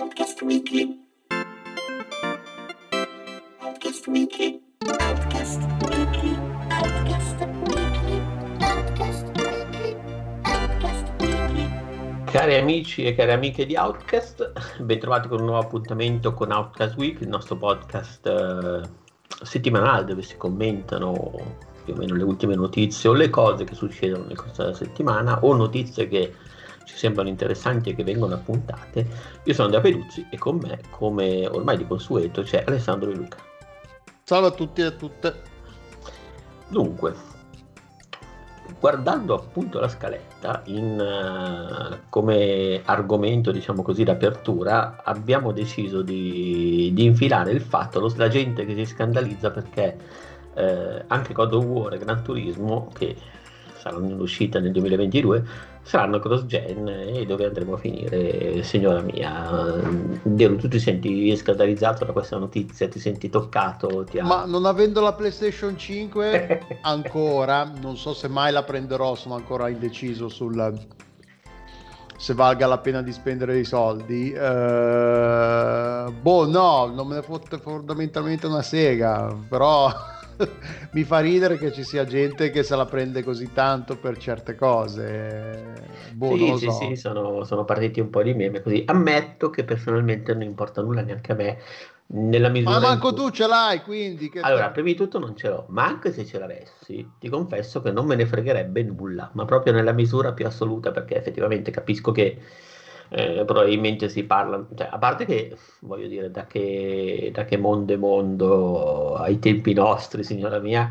Outcast Weekly. Outcast Weekly. Outcast Weekly. Outcast Weekly. Outcast Weekly. Outcast Weekly. Cari amici e cari amiche di Outcast, bentrovati con un nuovo appuntamento con Outcast Week, il nostro podcast eh, settimanale dove si commentano più o meno le ultime notizie o le cose che succedono nel corso della settimana o notizie che ci sembrano interessanti e che vengono appuntate. Io sono Andrea Peduzzi e con me, come ormai di consueto, c'è Alessandro De Luca. Ciao a tutti e a tutte. Dunque, guardando appunto la scaletta in, eh, come argomento, diciamo così, d'apertura, abbiamo deciso di, di infilare il fatto, lo, la gente che si scandalizza perché eh, anche God of War e Gran Turismo, che saranno in uscita nel 2022, saranno cross-gen e dove andremo a finire, signora mia? Dero, tu ti senti scandalizzato da questa notizia? Ti senti toccato? Ti ha... Ma non avendo la PlayStation 5 ancora, non so se mai la prenderò, sono ancora indeciso sul se valga la pena di spendere i soldi. Eh, boh, no, non me ne fotte fondamentalmente una sega, però mi fa ridere che ci sia gente che se la prende così tanto per certe cose. Boh, sì, sì, so. sì, sono, sono partiti un po' di meme così. Ammetto che personalmente non importa nulla neanche a me. Nella misura Ma manco tu ce l'hai, quindi. Allora, prima di tutto non ce l'ho, ma anche se ce l'avessi, ti confesso che non me ne fregherebbe nulla, ma proprio nella misura più assoluta, perché effettivamente capisco che eh, probabilmente si parla, cioè, a parte che, voglio dire, da che, da che mondo è mondo ai tempi nostri, signora mia,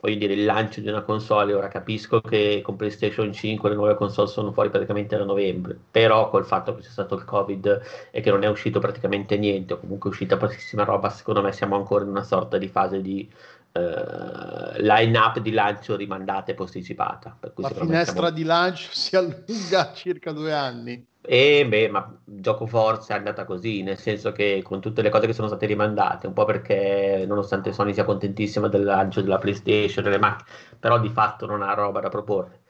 voglio dire, il lancio di una console, ora capisco che con PlayStation 5 le nuove console sono fuori praticamente da novembre, però col fatto che c'è stato il Covid e che non è uscito praticamente niente, o comunque è uscita pochissima roba, secondo me siamo ancora in una sorta di fase di eh, line-up di lancio rimandata e posticipata. La finestra siamo- di lancio si allunga a circa due anni. E beh, ma gioco forza è andata così, nel senso che con tutte le cose che sono state rimandate, un po' perché nonostante Sony sia contentissima del lancio della PlayStation, delle macchine, però di fatto non ha roba da proporre.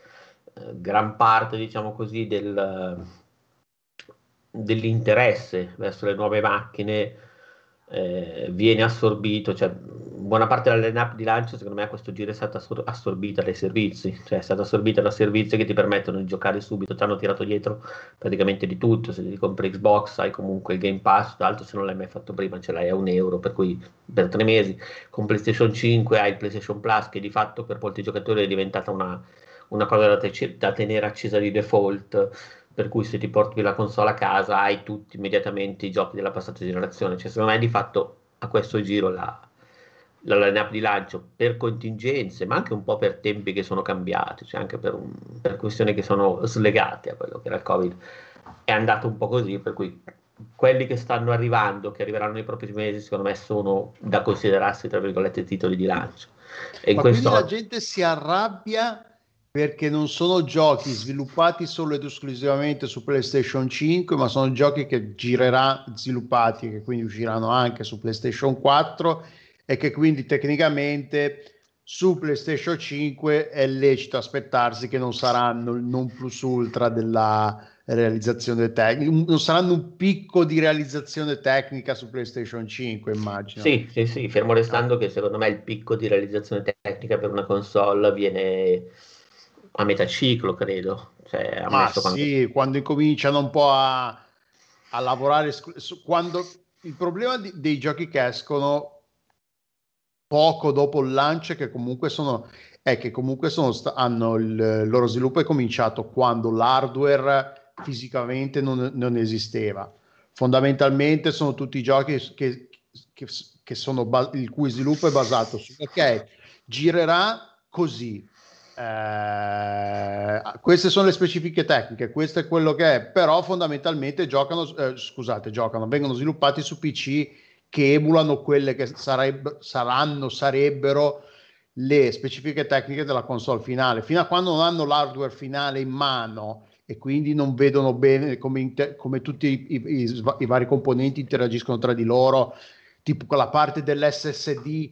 Eh, gran parte, diciamo così, del, dell'interesse verso le nuove macchine eh, viene assorbito, cioè buona parte della line-up di lancio secondo me a questo giro è stata assor- assorbita dai servizi, cioè è stata assorbita da servizi che ti permettono di giocare subito, ti hanno tirato dietro praticamente di tutto, se ti compri Xbox hai comunque il Game Pass, l'altro se non l'hai mai fatto prima ce l'hai a un euro, per cui per tre mesi, con PlayStation 5 hai il PlayStation Plus che di fatto per molti giocatori è diventata una, una cosa da, te- da tenere accesa di default, per cui se ti porti la console a casa hai tutti immediatamente i giochi della passata generazione, cioè secondo me di fatto a questo giro la, la line-up di lancio per contingenze, ma anche un po' per tempi che sono cambiati, cioè anche per, un- per questioni che sono slegate a quello che era il Covid, è andato un po' così, per cui quelli che stanno arrivando, che arriveranno nei prossimi mesi, secondo me sono da considerarsi, tra virgolette, titoli di lancio. E Ma questo... quindi la gente si arrabbia perché non sono giochi sviluppati solo ed esclusivamente su PlayStation 5, ma sono giochi che girerà sviluppati, che quindi usciranno anche su PlayStation 4 e che quindi tecnicamente su PlayStation 5 è lecito aspettarsi che non saranno il non plus ultra della realizzazione tecnica, non saranno un picco di realizzazione tecnica su PlayStation 5, immagino. Sì, sì, sì, fermo restando che secondo me il picco di realizzazione tecnica per una console avviene a metà ciclo, credo. Cioè, Ma ammesso quando- sì, quando incominciano un po' a, a lavorare, su- quando il problema di- dei giochi che escono poco dopo il lancio che comunque sono, è che comunque sono hanno il, il loro sviluppo è cominciato quando l'hardware fisicamente non, non esisteva. Fondamentalmente sono tutti giochi che, che, che sono il cui sviluppo è basato su ok, girerà così, eh, queste sono le specifiche tecniche, questo è quello che è, però fondamentalmente giocano, eh, scusate, giocano, vengono sviluppati su PC che emulano quelle che sareb- saranno, sarebbero le specifiche tecniche della console finale. Fino a quando non hanno l'hardware finale in mano e quindi non vedono bene come, inter- come tutti i, i- i i vari componenti interagiscono tra di loro, tipo quella parte dell'SSD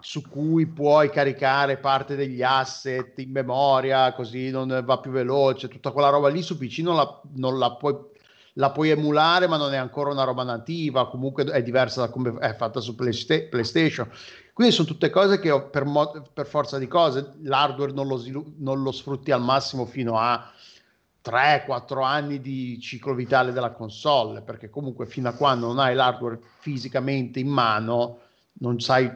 su cui puoi caricare parte degli asset in memoria, così non va più veloce, tutta quella roba lì su PC non la, non la puoi la puoi emulare, ma non è ancora una roba nativa, comunque è diversa da come è fatta su Playsta- PlayStation. Quindi sono tutte cose che per, mo- per forza di cose l'hardware non lo, svilu- non lo sfrutti al massimo fino a 3-4 anni di ciclo vitale della console, perché comunque fino a quando non hai l'hardware fisicamente in mano non sai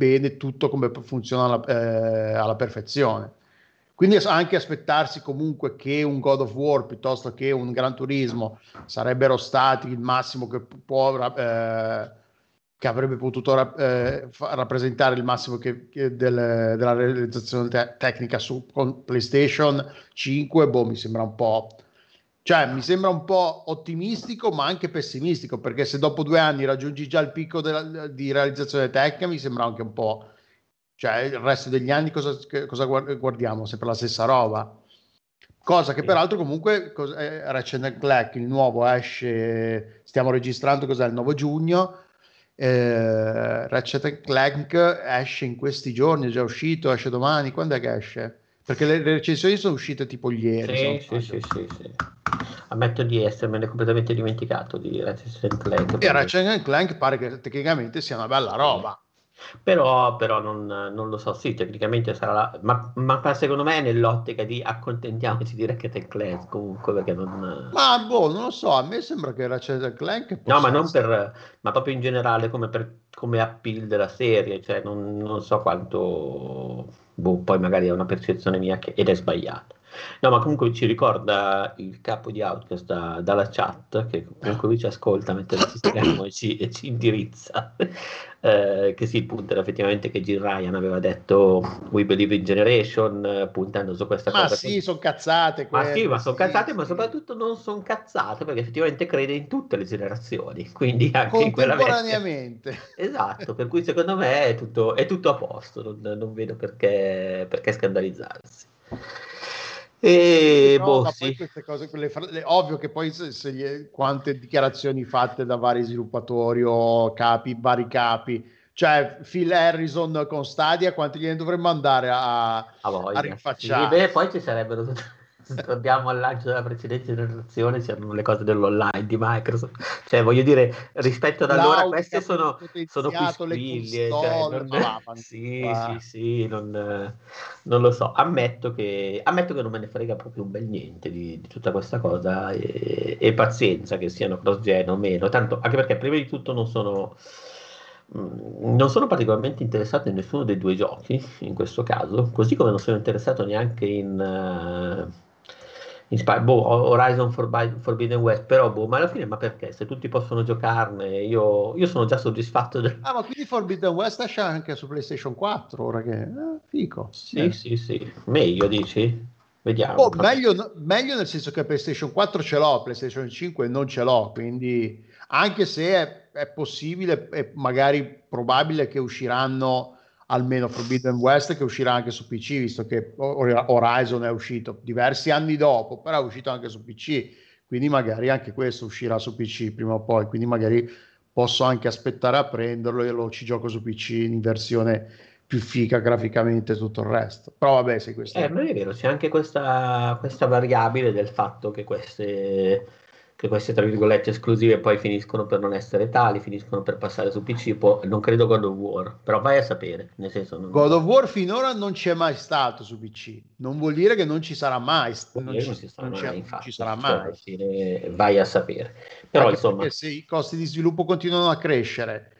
bene tutto come funziona alla, eh, alla perfezione. Quindi anche aspettarsi comunque che un God of War piuttosto che un Gran Turismo sarebbero stati il massimo che può eh, che avrebbe potuto eh, rappresentare il massimo che, che del, della realizzazione te- tecnica su PlayStation 5, boh, mi sembra un po'. Cioè, mi sembra un po' ottimistico, ma anche pessimistico, perché se dopo due anni raggiungi già il picco della, di realizzazione tecnica, mi sembra anche un po'. Cioè, il resto degli anni cosa, cosa guardiamo? Sempre la stessa roba. Cosa che peraltro comunque eh, Ratchet Clank, il nuovo, esce, stiamo registrando cos'è il 9 giugno, eh, Ratchet Clank esce in questi giorni, è già uscito, esce domani, quando è che esce? Perché le, le recensioni sono uscite tipo ieri. Sì, sì, sì, sì, Ammetto di essermene completamente dimenticato di Ratchet Clank. E Ratchet Clank pare che tecnicamente sia una bella roba. Però, però non, non, lo so, sì, tecnicamente sarà la... ma, ma, secondo me è nell'ottica di accontentiamoci di Ratchet Clank comunque perché non... Ma boh, non lo so, a me sembra che Ratchet Clank... No, ma non essere... per... ma proprio in generale come, per, come appeal della serie, cioè non, non so quanto... Boh, poi magari è una percezione mia che... ed è sbagliata. No, ma comunque ci ricorda il capo di Outcast da, dalla chat, che comunque lui ci ascolta mentre ci spieghiamo e, ci, e ci indirizza, eh, che sì, il punto era effettivamente che Jill Ryan aveva detto We Believe in Generation, puntando su questa ma cosa. Ma sì, che... sono cazzate. Quelle, ma sì, ma sono sì, cazzate, sì. ma soprattutto non sono cazzate, perché effettivamente crede in tutte le generazioni, quindi anche in quella Contemporaneamente. Esatto, per cui secondo me è tutto, è tutto a posto, non, non vedo perché, perché scandalizzarsi. E no, boh, sì. queste cose, quelle, le, ovvio che poi se, se gli, quante dichiarazioni fatte da vari sviluppatori o capi, vari capi, cioè Phil Harrison con Stadia, quanti gliene dovremmo andare a, a, a rinfacciare? Sì, beh, poi ci sarebbero tutte torniamo al lancio della precedente generazione, c'erano le cose dell'online di Microsoft. Cioè, voglio dire, rispetto ad allora, queste sono, sono più spiglie. Cioè, non, sì, sì, sì, non, non, lo so. Ammetto che, ammetto che non me ne frega proprio un bel niente di, di tutta questa cosa e, e, pazienza che siano cross-gen o meno. Tanto, anche perché prima di tutto non sono Mm, non sono particolarmente interessato in nessuno dei due giochi in questo caso, così come non sono interessato neanche in, in Spy- boh, Horizon Forbidden West, però boh, ma alla fine ma perché? Se tutti possono giocarne, io, io sono già soddisfatto. Del... Ah, ma quindi Forbidden West esce anche su PlayStation 4 ora che... Eh, fico. Sì, eh. sì, sì, meglio dici? Vediamo. Oh, meglio, meglio, nel senso che PlayStation 4 ce l'ho, PlayStation 5 non ce l'ho, quindi anche se è, è possibile e magari probabile che usciranno almeno Forbidden West che uscirà anche su PC visto che Horizon è uscito diversi anni dopo però è uscito anche su PC quindi magari anche questo uscirà su PC prima o poi quindi magari posso anche aspettare a prenderlo e lo ci gioco su PC in versione più fica graficamente tutto il resto. Però vabbè se questo eh, è... è vero c'è anche questa, questa variabile del fatto che queste che queste tra virgolette esclusive poi finiscono per non essere tali, finiscono per passare su PC, può, non credo God of War, però vai a sapere, nel senso non... God of War finora non c'è mai stato su PC, non vuol dire che non ci sarà mai, non, ci, non ci, sarà non mai, infatti, ci sarà mai. Cioè, vai a sapere. Però Anche insomma... se i costi di sviluppo continuano a crescere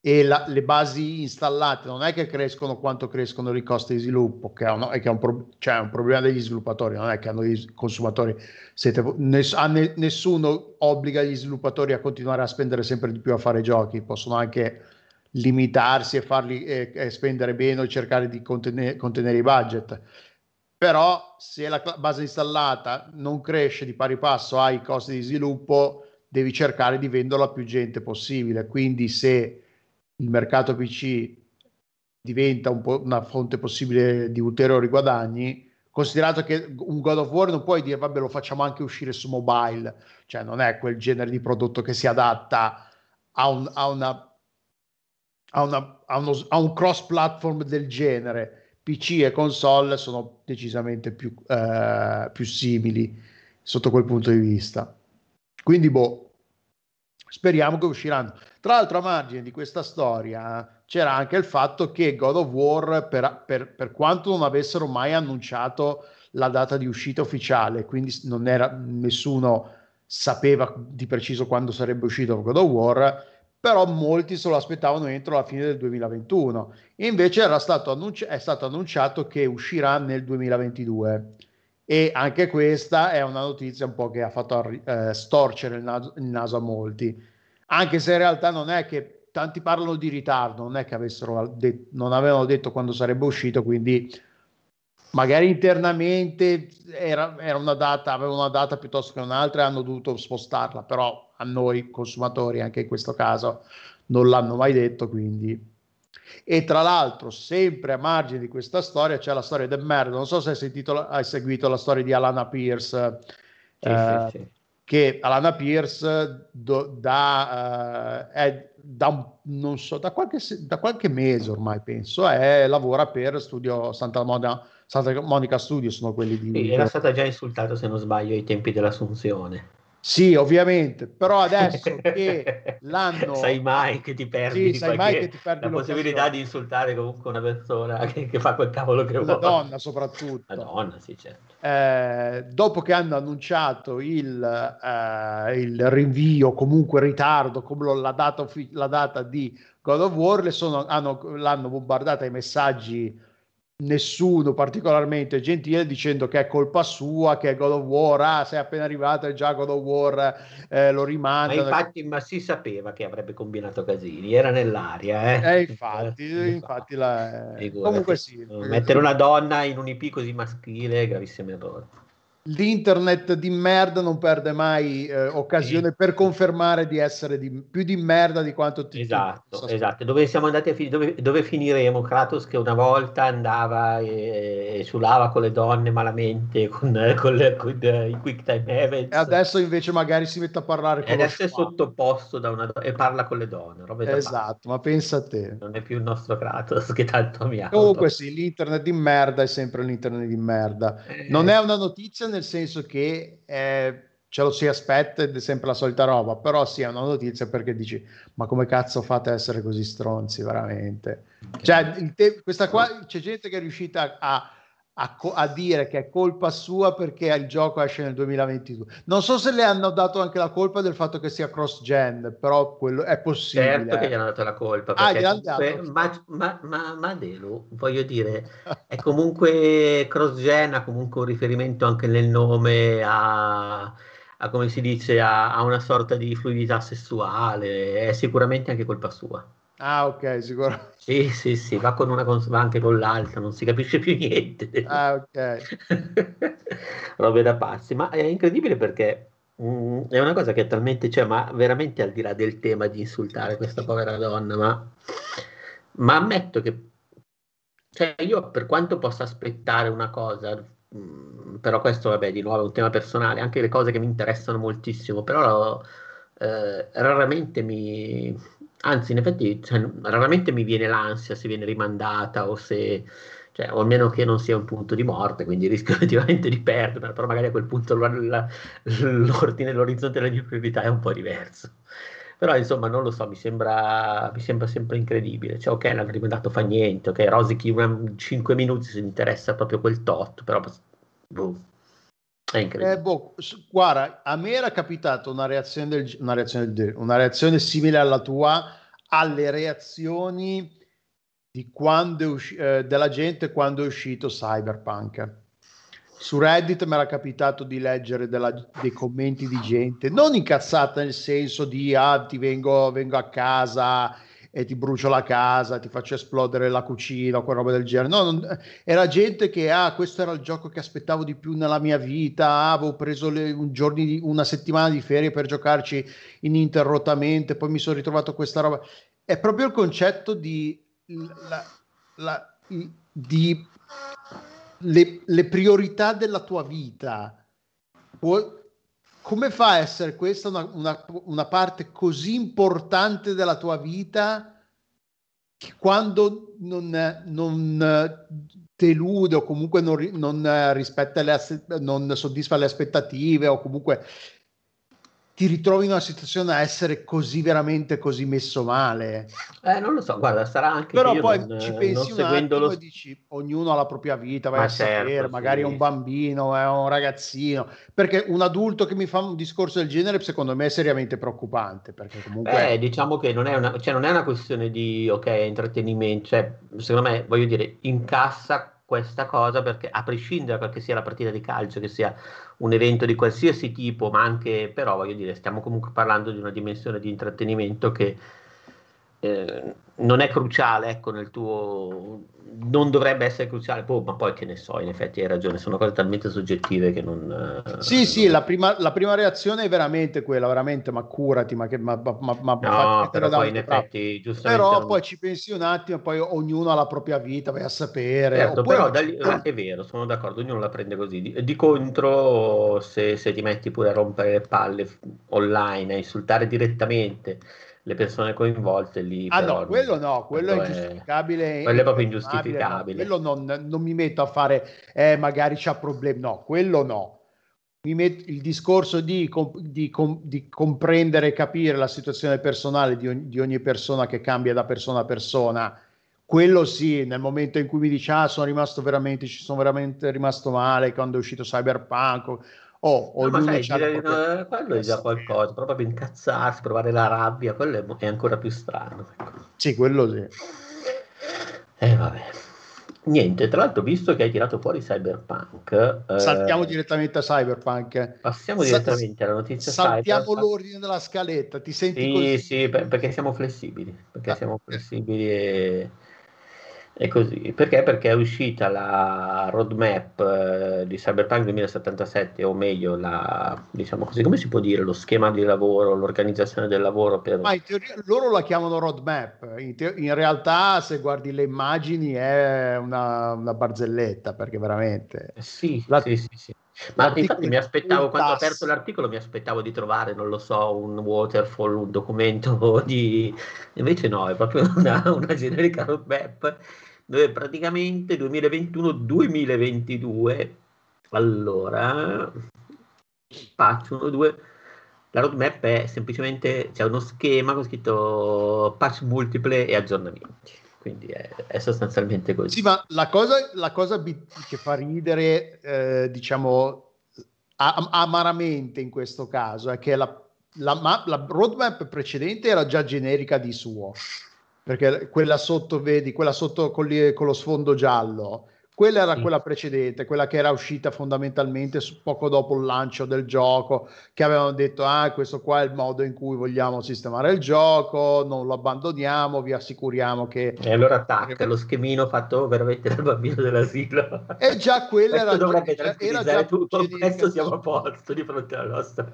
e la, le basi installate non è che crescono quanto crescono i costi di sviluppo, che è un, che è un, pro, cioè un problema degli sviluppatori, non è che hanno i consumatori, siete, ness, nessuno obbliga gli sviluppatori a continuare a spendere sempre di più a fare giochi, possono anche limitarsi e farli eh, e spendere meno e cercare di contenere, contenere i budget. Però se la base installata non cresce di pari passo ai costi di sviluppo, devi cercare di venderlo a più gente possibile. Quindi se il mercato PC diventa un po' una fonte possibile di ulteriori guadagni, considerato che un God of War non puoi dire vabbè lo facciamo anche uscire su mobile, cioè non è quel genere di prodotto che si adatta a un, a una, a una, a uno, a un cross platform del genere. PC e console sono decisamente più, eh, più simili sotto quel punto di vista. Quindi, boh, speriamo che usciranno. Tra l'altro, a margine di questa storia c'era anche il fatto che God of War, per, per, per quanto non avessero mai annunciato la data di uscita ufficiale, quindi non era nessuno sapeva di preciso quando sarebbe uscito God of War, però molti se lo aspettavano entro la fine del 2021 e invece stato annunci- è stato annunciato che uscirà nel 2022 e anche questa è una notizia un po' che ha fatto eh, storcere il naso, il naso, a molti. Anche se in realtà non è che tanti parlano di ritardo non è che avessero de- non avevano detto quando sarebbe uscito quindi magari internamente era, era, una data, aveva una data piuttosto che un'altra e hanno dovuto spostarla, però a noi consumatori anche in questo caso non l'hanno mai detto, quindi... E tra l'altro, sempre a margine di questa storia, c'è la storia del merda. Non so se hai, sentito, hai seguito la storia di Alana Pierce. Sì, eh, sì, sì. Che Alana Pierce do, da, eh, è da, non so, da, qualche, da qualche mese ormai penso, è, lavora per Studio Santa Monica Santa Monica Studio sono quelli di... Sì, era stata già insultata se non sbaglio ai tempi dell'assunzione. Sì, ovviamente, però adesso che l'hanno... Sai mai che ti perdi, sì, sai mai che ti perdi la possibilità di insultare comunque una persona che, che fa quel cavolo che vuole. Una donna soprattutto. La donna, sì, certo. Eh, dopo che hanno annunciato il, eh, il rinvio, comunque ritardo, come la data, la data di God of War, sono, hanno, l'hanno bombardata i messaggi nessuno particolarmente gentile dicendo che è colpa sua, che è God of War, ah, sei appena arrivato e già God of War eh, lo rimanda. Ma infatti, ma si sapeva che avrebbe combinato casini, era nell'aria. Eh, eh infatti, infatti la... comunque sì. Mettere una donna in un IP così maschile è gravissimo errore l'internet di merda non perde mai eh, occasione sì. per confermare di essere di, più di merda di quanto ti esatto, ti esatto. Dove siamo andati a fi- dove, dove, finiremo? Kratos che una volta andava e, e sulava con le donne malamente con, con, le, con i quick time events e adesso invece magari si mette a parlare con e adesso è sottoposto da una donna e parla con le donne esatto, ma pensa a te non è più il nostro Kratos che tanto amiamo comunque sì, l'internet di merda è sempre l'internet di merda eh. non è una notizia nel senso che eh, ce lo si aspetta ed è sempre la solita roba, però sì, è una notizia perché dici, ma come cazzo fate a essere così stronzi, veramente? Cioè, te- questa qua, c'è gente che è riuscita a, a, co- a, dire che è colpa sua perché il gioco esce nel 2022. Non so se le hanno dato anche la colpa del fatto che sia cross-gen, però quello è possibile. Certo che gli hanno dato la colpa. Ah, comunque, ma, ma, ma, ma Delu, voglio dire, è comunque cross-gen, ha comunque un riferimento anche nel nome a a come si dice, a, a, una sorta di fluidità sessuale, è sicuramente anche colpa sua. Ah, ok, sicuro. Sì, sì, sì, va con una va anche con l'altra, non si capisce più niente. Ah, ok. Robe da pazzi, ma è incredibile perché mh, mm, è una cosa che è talmente, cioè, ma veramente al di là del tema di insultare questa povera donna, ma, ma ammetto che, cioè, io per quanto possa aspettare una cosa, Mm, però questo vabbè di nuovo è un tema personale, anche le cose che mi interessano moltissimo, però eh, raramente mi, anzi in effetti cioè, raramente mi viene l'ansia se viene rimandata o se, cioè, o almeno che non sia un punto di morte, quindi rischio effettivamente di perderla, però magari a quel punto l'ordine, l'orizzonte delle mie priorità è un po' diverso. Però insomma non lo so, mi sembra, mi sembra sempre incredibile. Cioè, ok, l'hanno rimandato fa niente, ok, Rosichi 5 minuti se interessa proprio quel tot, però boh. Eh, boh, guarda, a me era capitata una reazione, del, una, reazione del, una reazione simile alla tua alle reazioni di quando usci- eh, della gente quando è uscito Cyberpunk. Su Reddit mi era capitato di leggere della, dei commenti di gente, non incazzata nel senso di ah, ti vengo, vengo, a casa e ti brucio la casa, ti faccio esplodere la cucina o roba del genere. No, non, era gente che ah, questo era il gioco che aspettavo di più nella mia vita, ah, avevo preso le, un di, una settimana di ferie per giocarci ininterrottamente, poi mi sono ritrovato questa roba. È proprio il concetto di, la, la, di le, le priorità della tua vita. Come fa a essere questa una, una, una, parte così importante della tua vita che quando non, non delude o comunque non, non, rispetta le, non soddisfa le aspettative o comunque ti ritrovi in una situazione a essere così veramente così messo male. Eh, non lo so, guarda, sarà anche Però poi non, ci non pensi un attimo lo... e dici ognuno ha la propria vita, vai Ma a sapere, certo, magari è sì. un bambino, è un ragazzino, perché un adulto che mi fa un discorso del genere secondo me è seriamente preoccupante, perché comunque Beh, diciamo che non è una, cioè non è una questione di, ok, intrattenimento, cioè, secondo me, voglio dire, incassa questa cosa perché a prescindere che sia la partita di calcio, che sia un evento di qualsiasi tipo, ma anche, però, voglio dire, stiamo comunque parlando di una dimensione di intrattenimento che eh, non è cruciale, ecco, nel tuo... non dovrebbe essere cruciale, boh, ma poi che ne so, in effetti hai ragione, sono cose talmente soggettive che non... eh, Sì, sì, non- la prima, la prima reazione è veramente quella, veramente, ma curati, ma che ma, ma, ma, No, però poi in effetti, giustamente... Però non- poi ci pensi un attimo, poi ognuno ha la propria vita, vai a sapere. Certo, Oppure- però lì- eh, è vero, sono d'accordo, ognuno la prende così. Di, di contro, se, se ti metti pure a rompere le palle online, a insultare direttamente le persone coinvolte, lì Ah no, quello no, quello è quello è- ingiustificabile. quello è proprio ingiustificabile. no, quello non, non mi metto a fare, eh, magari c'ha problemi, no, quello no. Mi metto, il discorso di, di di comprendere e capire la situazione personale di ogni, di ogni persona che cambia da persona a persona, quello sì, nel momento in cui mi dici, ah, sono rimasto veramente, ci sono veramente rimasto male quando è uscito Cyberpunk, oh, No, ma sai, dire- propria- eh, quello è già qualcosa, però proprio incazzarsi, provare la rabbia, quello è, è ancora più strano. ecco. Sì, quello sì. E vabbè. Niente, tra l'altro, visto che hai tirato fuori Cyberpunk, eh, Saltiamo direttamente a Cyberpunk. passiamo direttamente alla notizia Saltiamo Cyberpunk. l'ordine della scaletta, ti senti Sì, così? sì, per- perché siamo flessibili, perché Ah, siamo ok. flessibili e, e così. Perché? Perché è uscita la roadmap eh, di Cyberpunk 2077, o meglio, la, diciamo così, come si può dire, lo schema di lavoro, l'organizzazione del lavoro per... Ma in teoria loro la chiamano roadmap, in, te- in realtà se guardi le immagini è una, una barzelletta perché veramente... Sì, La- sì, sì, sì. Ma infatti mi aspettavo, quando ho aperto l'articolo, mi aspettavo di trovare, non lo so, un waterfall, un documento di... Invece no, è proprio una, una generica roadmap dove praticamente 2021-2022, allora, patch 1, 2, la roadmap è semplicemente, c'è uno schema con scritto patch multiple e aggiornamenti, quindi è, è sostanzialmente così. Sì, ma la cosa, la cosa che fa ridere, eh, diciamo, amaramente in questo caso è che la, la la roadmap precedente era già generica di suo, perché quella sotto, vedi, quella sotto con, li- con lo sfondo giallo, quella era Sì. quella precedente, quella che era uscita fondamentalmente poco dopo il lancio del gioco, che avevano detto, ah, questo qua è il modo in cui vogliamo sistemare il gioco, non lo abbandoniamo, vi assicuriamo che E allora attacca lo schemino fatto veramente dal bambino dell'asilo. E già quella era, dovrebbe era già tutto, questo siamo a posto di fronte alla nostra.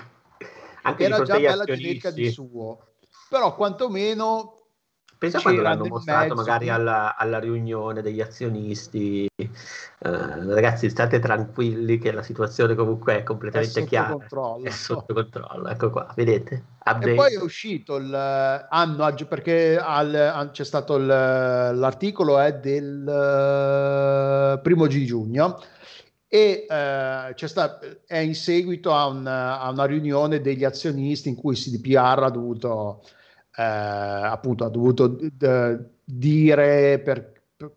Anche Era già bella generica di suo. Però quantomeno Pensa quando l'hanno mostrato mezzo magari alla, alla riunione degli azionisti. eh, ragazzi, state tranquilli che la situazione comunque è è completamente sotto chiara. controllo. È sotto controllo, ecco qua, vedete? Update. E poi è uscito il anno aggi- perché al- c'è stato il- l'articolo è del eh, primo di giugno e eh, c'è sta- è in seguito a, un- a una riunione degli azionisti in cui CDPR ha dovuto eh, appunto ha dovuto d- dire per, per-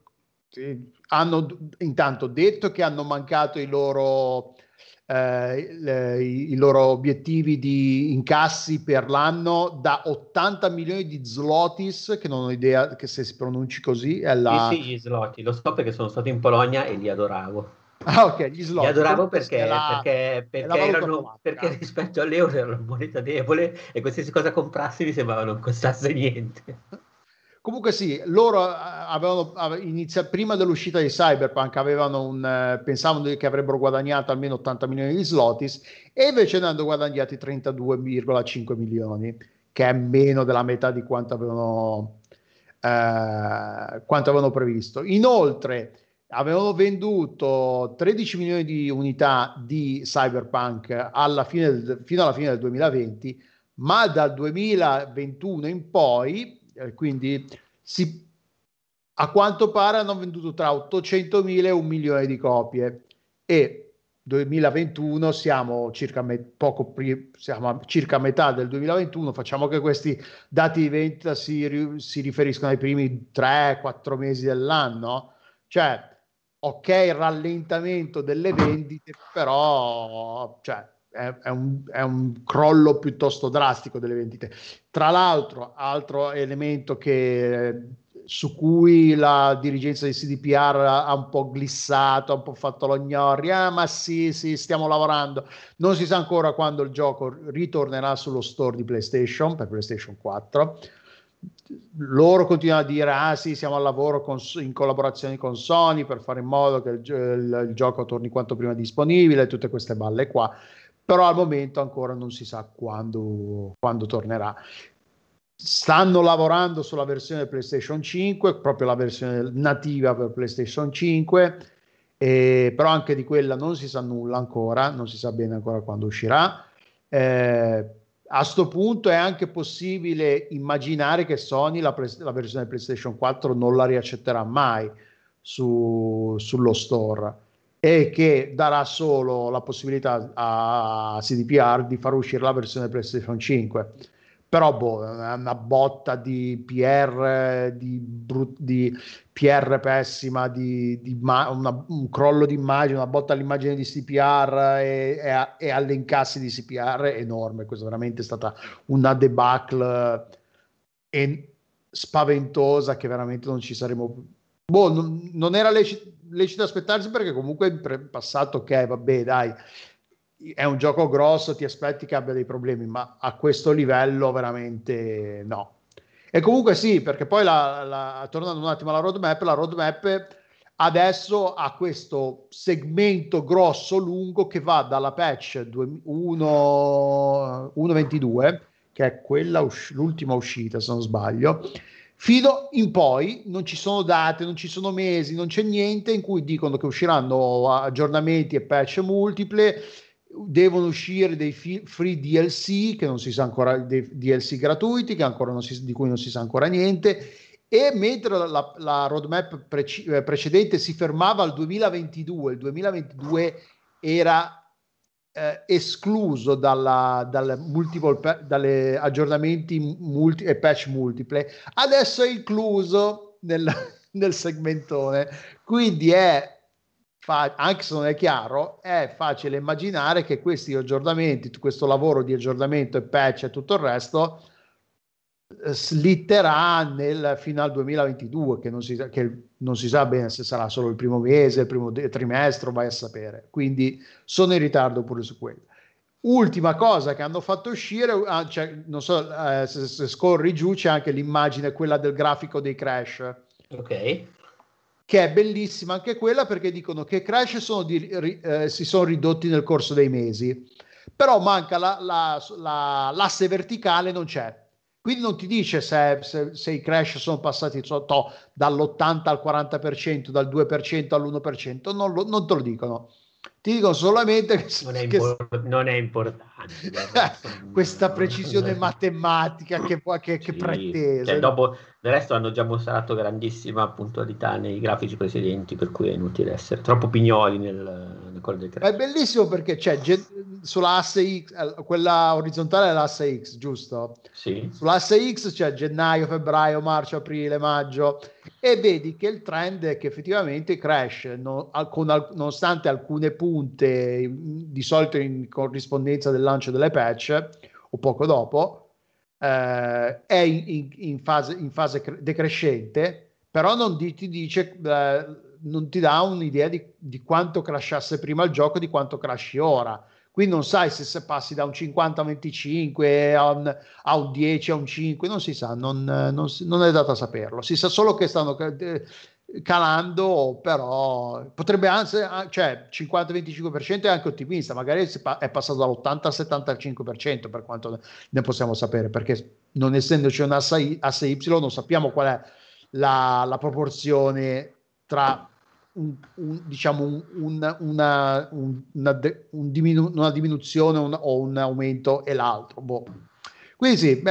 hanno d- intanto detto che hanno mancato i loro eh, le- i, loro obiettivi di incassi per l'anno da 80 milioni di zlotis, che non ho idea che se si pronunci così, è la... Sì, sì, gli sloti, lo so perché sono stato in Polonia e li adoravo. Ah, ok, gli Li zloty. adoravo perché, la- perché, perché, erano, perché rispetto all'euro erano moneta debole e qualsiasi cosa comprassi mi sembrava non costasse niente. Comunque sì, loro eh, avevano ave- inizia- prima dell'uscita di Cyberpunk avevano un, eh, pensavano che avrebbero guadagnato almeno 80 milioni di zlotis e invece ne hanno guadagnati 32,5 milioni, che è meno della metà di quanto avevano, eh, quanto avevano previsto. Inoltre avevano venduto 13 milioni di unità di Cyberpunk alla del- fino alla fine del 2020, ma dal 2021 in poi eh, quindi si, a quanto pare hanno venduto tra 800.000 e un milione di copie. E 2021, siamo circa, me- pri- siamo a circa metà del 2021, facciamo che questi dati di vendita si, ri- si riferiscono ai primi 3-4 mesi dell'anno, cioè ok rallentamento delle vendite, però cioè, è, è, un, è, un, crollo piuttosto drastico delle vendite. Tra l'altro, altro elemento che su cui la dirigenza di CDPR ha un po' glissato, ha un po' fatto lo gnori, ah ma sì, sì, stiamo lavorando. Non si sa ancora quando il gioco ritornerà sullo store di PlayStation per PlayStation 4. Loro continuano a dire, ah sì, siamo al lavoro con, in collaborazione con Sony per fare in modo che il, il, il gioco torni quanto prima disponibile, tutte queste balle qua però al momento ancora non si sa quando, quando tornerà. Stanno lavorando sulla versione PlayStation 5, proprio la versione nativa per PlayStation 5, eh, però anche di quella non si sa nulla ancora, non si sa bene ancora quando uscirà. Eh, a questo punto è anche possibile immaginare che Sony la, la, versione PlayStation 4 non la riaccetterà mai su, sullo store e che darà solo la possibilità a CDPR di far uscire la versione PlayStation 5 però boh, una botta di PR, di, brut, di PR pessima, di, di ma, una, un crollo di immagine, una botta all'immagine di CPR e, e, a, e alle incassi di CPR enorme. Questa veramente è stata una debacle e spaventosa che veramente non ci saremo. Boh, non, non era lecito, lecito aspettarsi perché comunque in passato, ok, vabbè, dai è un gioco grosso, ti aspetti che abbia dei problemi, ma a questo livello veramente no. E comunque sì, perché poi la, la, tornando un attimo alla roadmap, la roadmap adesso ha questo segmento grosso, lungo, che va dalla patch 1.22, che è quella usci- l'ultima uscita se non sbaglio, fino in poi non ci sono date, non ci sono mesi, non c'è niente in cui dicono che usciranno aggiornamenti e patch multiple devono uscire dei free DLC che non si sa ancora, dei DLC gratuiti si, di cui non si sa ancora niente e mentre la, la roadmap preci, eh, precedente si fermava al 2022, il 2022 era eh, escluso dalla, dal multiple, dalle aggiornamenti multi, e patch multiple, adesso è incluso nel, nel segmentone, quindi è fa- anche se non è chiaro, è facile immaginare che questi aggiornamenti, questo lavoro di aggiornamento e patch e tutto il resto eh, slitterà nel, fino al 2022 che non, si, che non si sa bene se sarà solo il primo mese, il primo trimestre, vai a sapere. Quindi sono in ritardo pure su quello. Ultima cosa che hanno fatto uscire, ah, cioè, non so eh, se, se, scorri giù, c'è anche l'immagine, quella del grafico dei crash. Ok che è bellissima anche quella perché dicono che crash sono di, eh, si sono ridotti nel corso dei mesi, però manca la, la, la, l'asse verticale, non c'è. Quindi non ti dice se, se, se i crash sono passati so, to, dall'80 al 40%, dal 2% all'1%, non, lo, non te lo dicono ti dico solamente che non è, impor- non è importante questa precisione matematica che, che, che sì. pretese cioè, dopo del resto hanno già mostrato grandissima puntualità nei grafici precedenti per cui è inutile essere troppo pignoli nel, nel quello del è bellissimo perché c'è sulla asse X quella orizzontale è l'asse X giusto? Sì. sull'asse X c'è gennaio, febbraio, marzo, aprile, maggio e vedi che il trend è che effettivamente crash no, con, nonostante alcune punte di solito in corrispondenza del lancio delle patch o poco dopo eh, è in, in, fase, in, fase, decrescente però non di, ti dice eh, non ti dà un'idea di, di quanto crashasse prima il gioco di quanto crashi ora quindi non sai se, se passi da un 50 a 25 a un, a un 10 a un 5, non si sa, non, non, non, è dato a saperlo. Si sa solo che stanno eh, calando, però potrebbe anzi, cioè 50-25% è anche ottimista, magari è passato dall'80 al 75% per quanto ne possiamo sapere, perché non essendoci un asse, asse Y non sappiamo qual è la, la proporzione tra un, un, diciamo un, una, una, una, diminu- una, diminuzione o un aumento e l'altro. Boh. Quindi sì,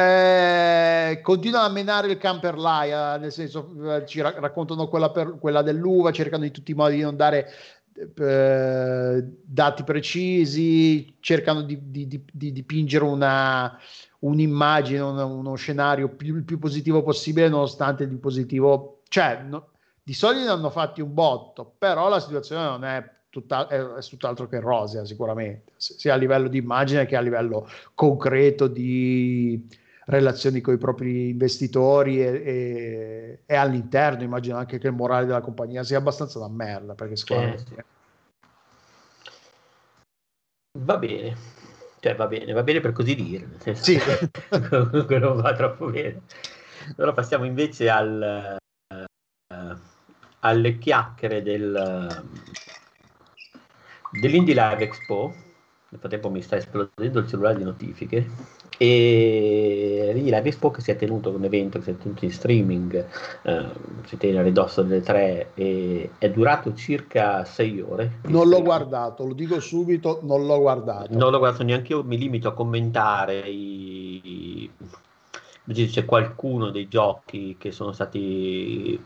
continuano a menare il camper laia, nel senso eh, ci ra- raccontano quella, per, quella dell'uva, cercano in tutti i modi di non dare eh, dati precisi, cercano di, di, di, di dipingere una, un'immagine, uno, uno scenario più, il più positivo possibile, nonostante il positivo, cioè no, di solito ne hanno fatti un botto, però la situazione non è tutta, è, è tutt'altro che rosea sicuramente, sia a livello di immagine che a livello concreto di relazioni con i propri investitori e, e, e all'interno immagino anche che il morale della compagnia sia abbastanza da merda perché sicuramente eh. va bene cioè va bene va bene per così dire nel sì. comunque non va troppo bene allora passiamo invece al, uh, alle chiacchiere del, dell'Indie Live Expo nel frattempo mi sta esplodendo il cellulare di notifiche e lì Live Expo che si è tenuto un evento che si è tenuto in streaming eh, si tiene a ridosso delle tre e è durato circa sei ore. Non l'ho guardato, lo dico subito non l'ho guardato. Non l'ho guardato neanche io, mi limito a commentare i... c'è qualcuno dei giochi che sono stati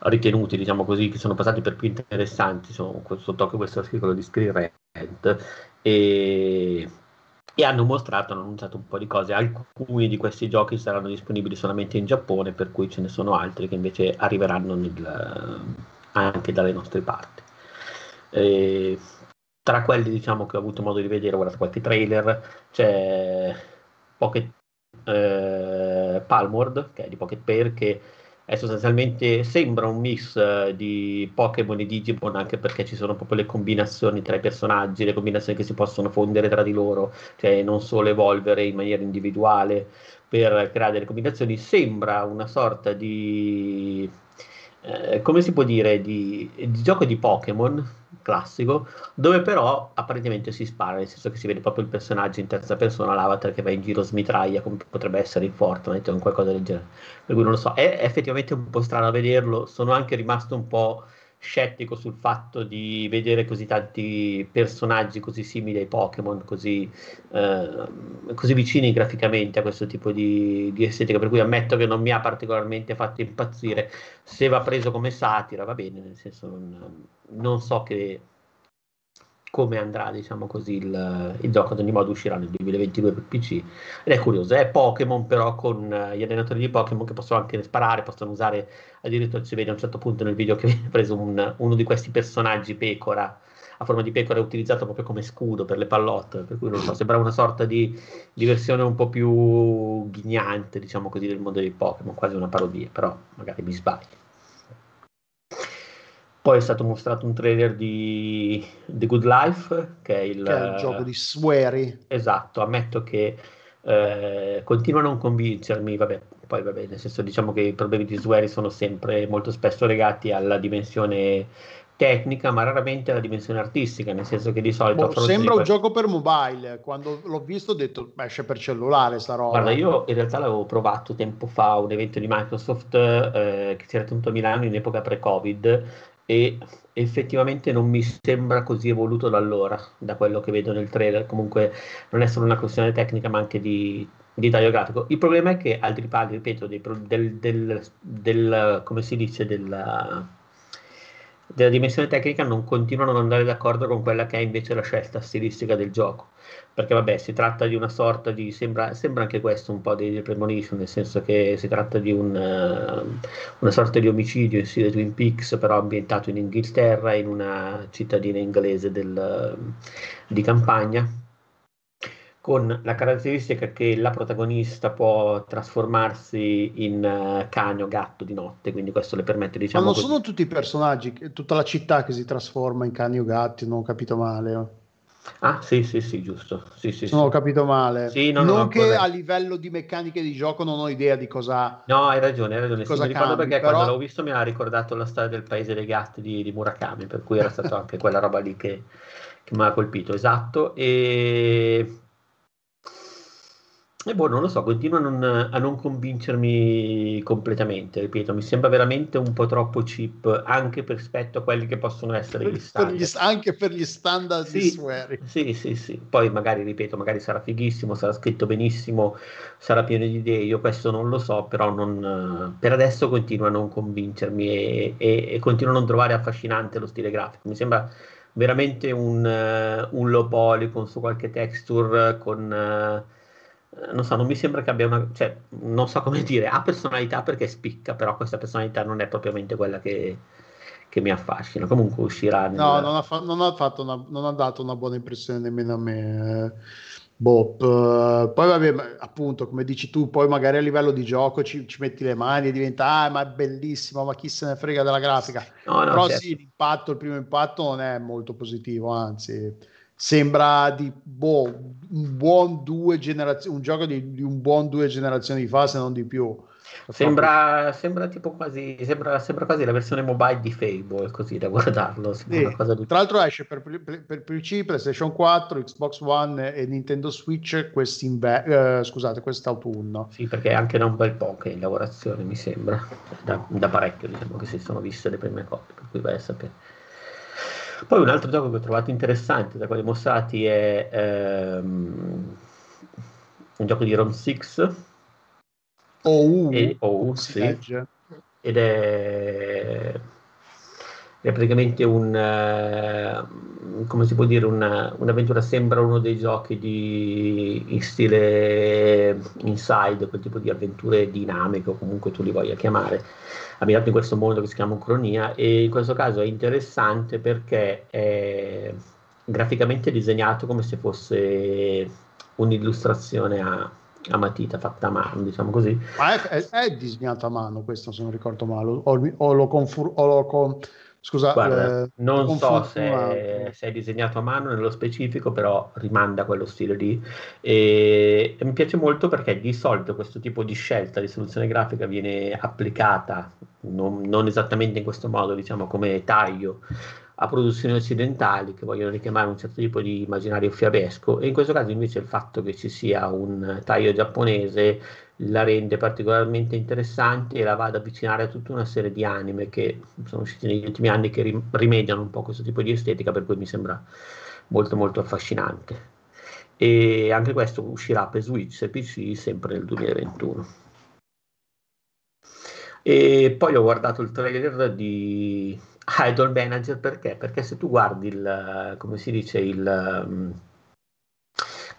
ritenuti, diciamo così, che sono passati per più interessanti sotto questo articolo di Screen Rant e, e, hanno mostrato, hanno annunciato un po' di cose. Alcuni di questi giochi saranno disponibili solamente in Giappone, per cui ce ne sono altri che invece arriveranno nel, anche dalle nostre parti. E, tra quelli diciamo che ho avuto modo di vedere, ho guardato qualche trailer, c'è Pocket eh, Palmord, che è di Pocket Pair, che è sostanzialmente sembra un mix uh, di Pokémon e Digimon anche perché ci sono proprio le combinazioni tra i personaggi, le combinazioni che si possono fondere tra di loro, cioè non solo evolvere in maniera individuale per creare delle combinazioni, sembra una sorta di eh, come si può dire di, di gioco di Pokémon classico, dove però apparentemente si spara, nel senso che si vede proprio il personaggio in terza persona, l'avatar che va in giro smitraglia, come potrebbe essere in Fortnite o qualcosa del genere. Per cui non lo so, è effettivamente un po' strano vederlo, sono anche rimasto un po' scettico sul fatto di vedere così tanti personaggi così simili ai Pokémon, così, eh, così vicini graficamente a questo tipo di, di, estetica, per cui ammetto che non mi ha particolarmente fatto impazzire. Se va preso come satira, va bene, nel senso non, non so che come andrà diciamo così il, il, gioco. Ad ogni modo uscirà nel 2022 per PC ed è curioso è Pokémon però con uh, gli allenatori di Pokémon che possono anche sparare possono usare addirittura si vede a un certo punto nel video che viene preso un, uno di questi personaggi pecora a forma di pecora utilizzato proprio come scudo per le pallotte per cui non so sembra una sorta di, di versione un po' più ghignante diciamo così del mondo dei Pokémon quasi una parodia però magari mi sbaglio poi è stato mostrato un trailer di The Good Life, che è il, che è il gioco di Swery. Esatto, ammetto che eh, continua a non convincermi, vabbè, poi vabbè, nel senso diciamo che i problemi di Swery sono sempre molto spesso legati alla dimensione tecnica, ma raramente alla dimensione artistica, nel senso che di solito... Boh, sembra un gioco per mobile, quando l'ho visto ho detto esce per cellulare sta roba. Guarda, io in realtà l'avevo provato tempo fa, un evento di Microsoft eh, che si era tenuto a Milano in epoca pre-Covid, e effettivamente non mi sembra così evoluto da allora, da quello che vedo nel trailer. Comunque non è solo una questione tecnica, ma anche di, di taglio grafico. Il problema è che altri pali, ripeto, dei, del, del, del, come si dice, della, della dimensione tecnica non continuano ad andare d'accordo con quella che è invece la scelta stilistica del gioco perché vabbè si tratta di una sorta di sembra, sembra anche questo un po' di premonition nel senso che si tratta di un, uh, una sorta di omicidio in stile Twin Peaks però ambientato in Inghilterra in una cittadina inglese del, di campagna con la caratteristica che la protagonista può trasformarsi in uh, cane o gatto di notte, quindi questo le permette diciamo... Ma non così... sono tutti i personaggi, tutta la città che si trasforma in cani o gatti, non ho capito male. Ah, sì, sì, sì, giusto. Sì, sì, non sì. ho capito male. Sì, no, non no, che a livello di meccaniche di gioco non ho idea di cosa. No, hai ragione, hai ragione. Cosa sì, mi ricordo cambi, perché però... quando l'ho visto mi ha ricordato la storia del paese dei gatti di, di Murakami, per cui era stata anche quella roba lì che, che mi ha colpito. Esatto. E E boh, non lo so, continuo a non, a non convincermi completamente, ripeto, mi sembra veramente un po' troppo cheap anche rispetto a quelli che possono essere gli Per standard. gli- anche per gli standard di Sì, Swery. sì, sì, sì. Poi magari, ripeto, magari sarà fighissimo, sarà scritto benissimo, sarà pieno di idee, io questo non lo so, però non, per adesso continuo a non convincermi e, e- e continuo a non trovare affascinante lo stile grafico. Mi sembra veramente un, un low polygon su qualche texture con... eh, non so, non mi sembra che abbia una... cioè, non so come dire, ha personalità perché spicca, però questa personalità non è propriamente quella che, che mi affascina. Comunque uscirà nel... No, non ha, fa- non ha fatto una- non ha dato una buona impressione nemmeno a me. eh. Boh, p- poi vabbè, appunto, come dici tu, poi magari a livello di gioco ci, ci metti le mani e diventa, ah, ma è bellissimo, ma chi se ne frega della grafica. No, no, Però certo. sì, l'impatto, il primo impatto non è molto positivo, anzi, sembra di boh, un buon due generazioni, un gioco di, di un buon due generazioni fa, se non di più. Sembra, sembra tipo quasi, sembra, sembra quasi la versione mobile di Fable, così da guardarlo. Sì, di... Tra l'altro esce per, per- per PC, PlayStation 4, Xbox One e Nintendo Switch eh, scusate, quest'autunno. Sì, perché anche da un bel po' che è in lavorazione, mi sembra. Da, da parecchio, diciamo, che si sono viste le prime cose, per cui vai a sapere. Poi un altro gioco che ho trovato interessante da quelli mostrati è ehm, un gioco di Ron 6 O U, e, oh, si sì, legge. ed è, è praticamente un eh, come si può dire una- un'avventura sembra uno dei giochi di in stile inside quel tipo di avventure dinamiche o comunque tu li voglia chiamare ambientato in questo mondo che si chiama Ucronia e in questo caso è interessante perché è graficamente disegnato come se fosse un'illustrazione a, a matita fatta a mano diciamo così Ma è, è- è disegnato a mano questo, se non ricordo male. O, o lo confur- o lo con- scusa, Guarda, eh, non so se, se è disegnato a mano nello specifico, però rimanda a quello stile lì. E, e mi piace molto perché di solito questo tipo di scelta di soluzione grafica viene applicata non, non esattamente in questo modo, diciamo come taglio a produzioni occidentali che vogliono richiamare un certo tipo di immaginario fiabesco e in questo caso invece il fatto che ci sia un taglio giapponese la rende particolarmente interessante e la va ad avvicinare a tutta una serie di anime che sono usciti negli ultimi anni che rim- rimediano un po' questo tipo di estetica, per cui mi sembra molto molto affascinante. E anche questo uscirà per Switch e PC sempre nel 2021. E poi ho guardato il trailer di Idol Manager perché? Perché se tu guardi il, come si dice, il,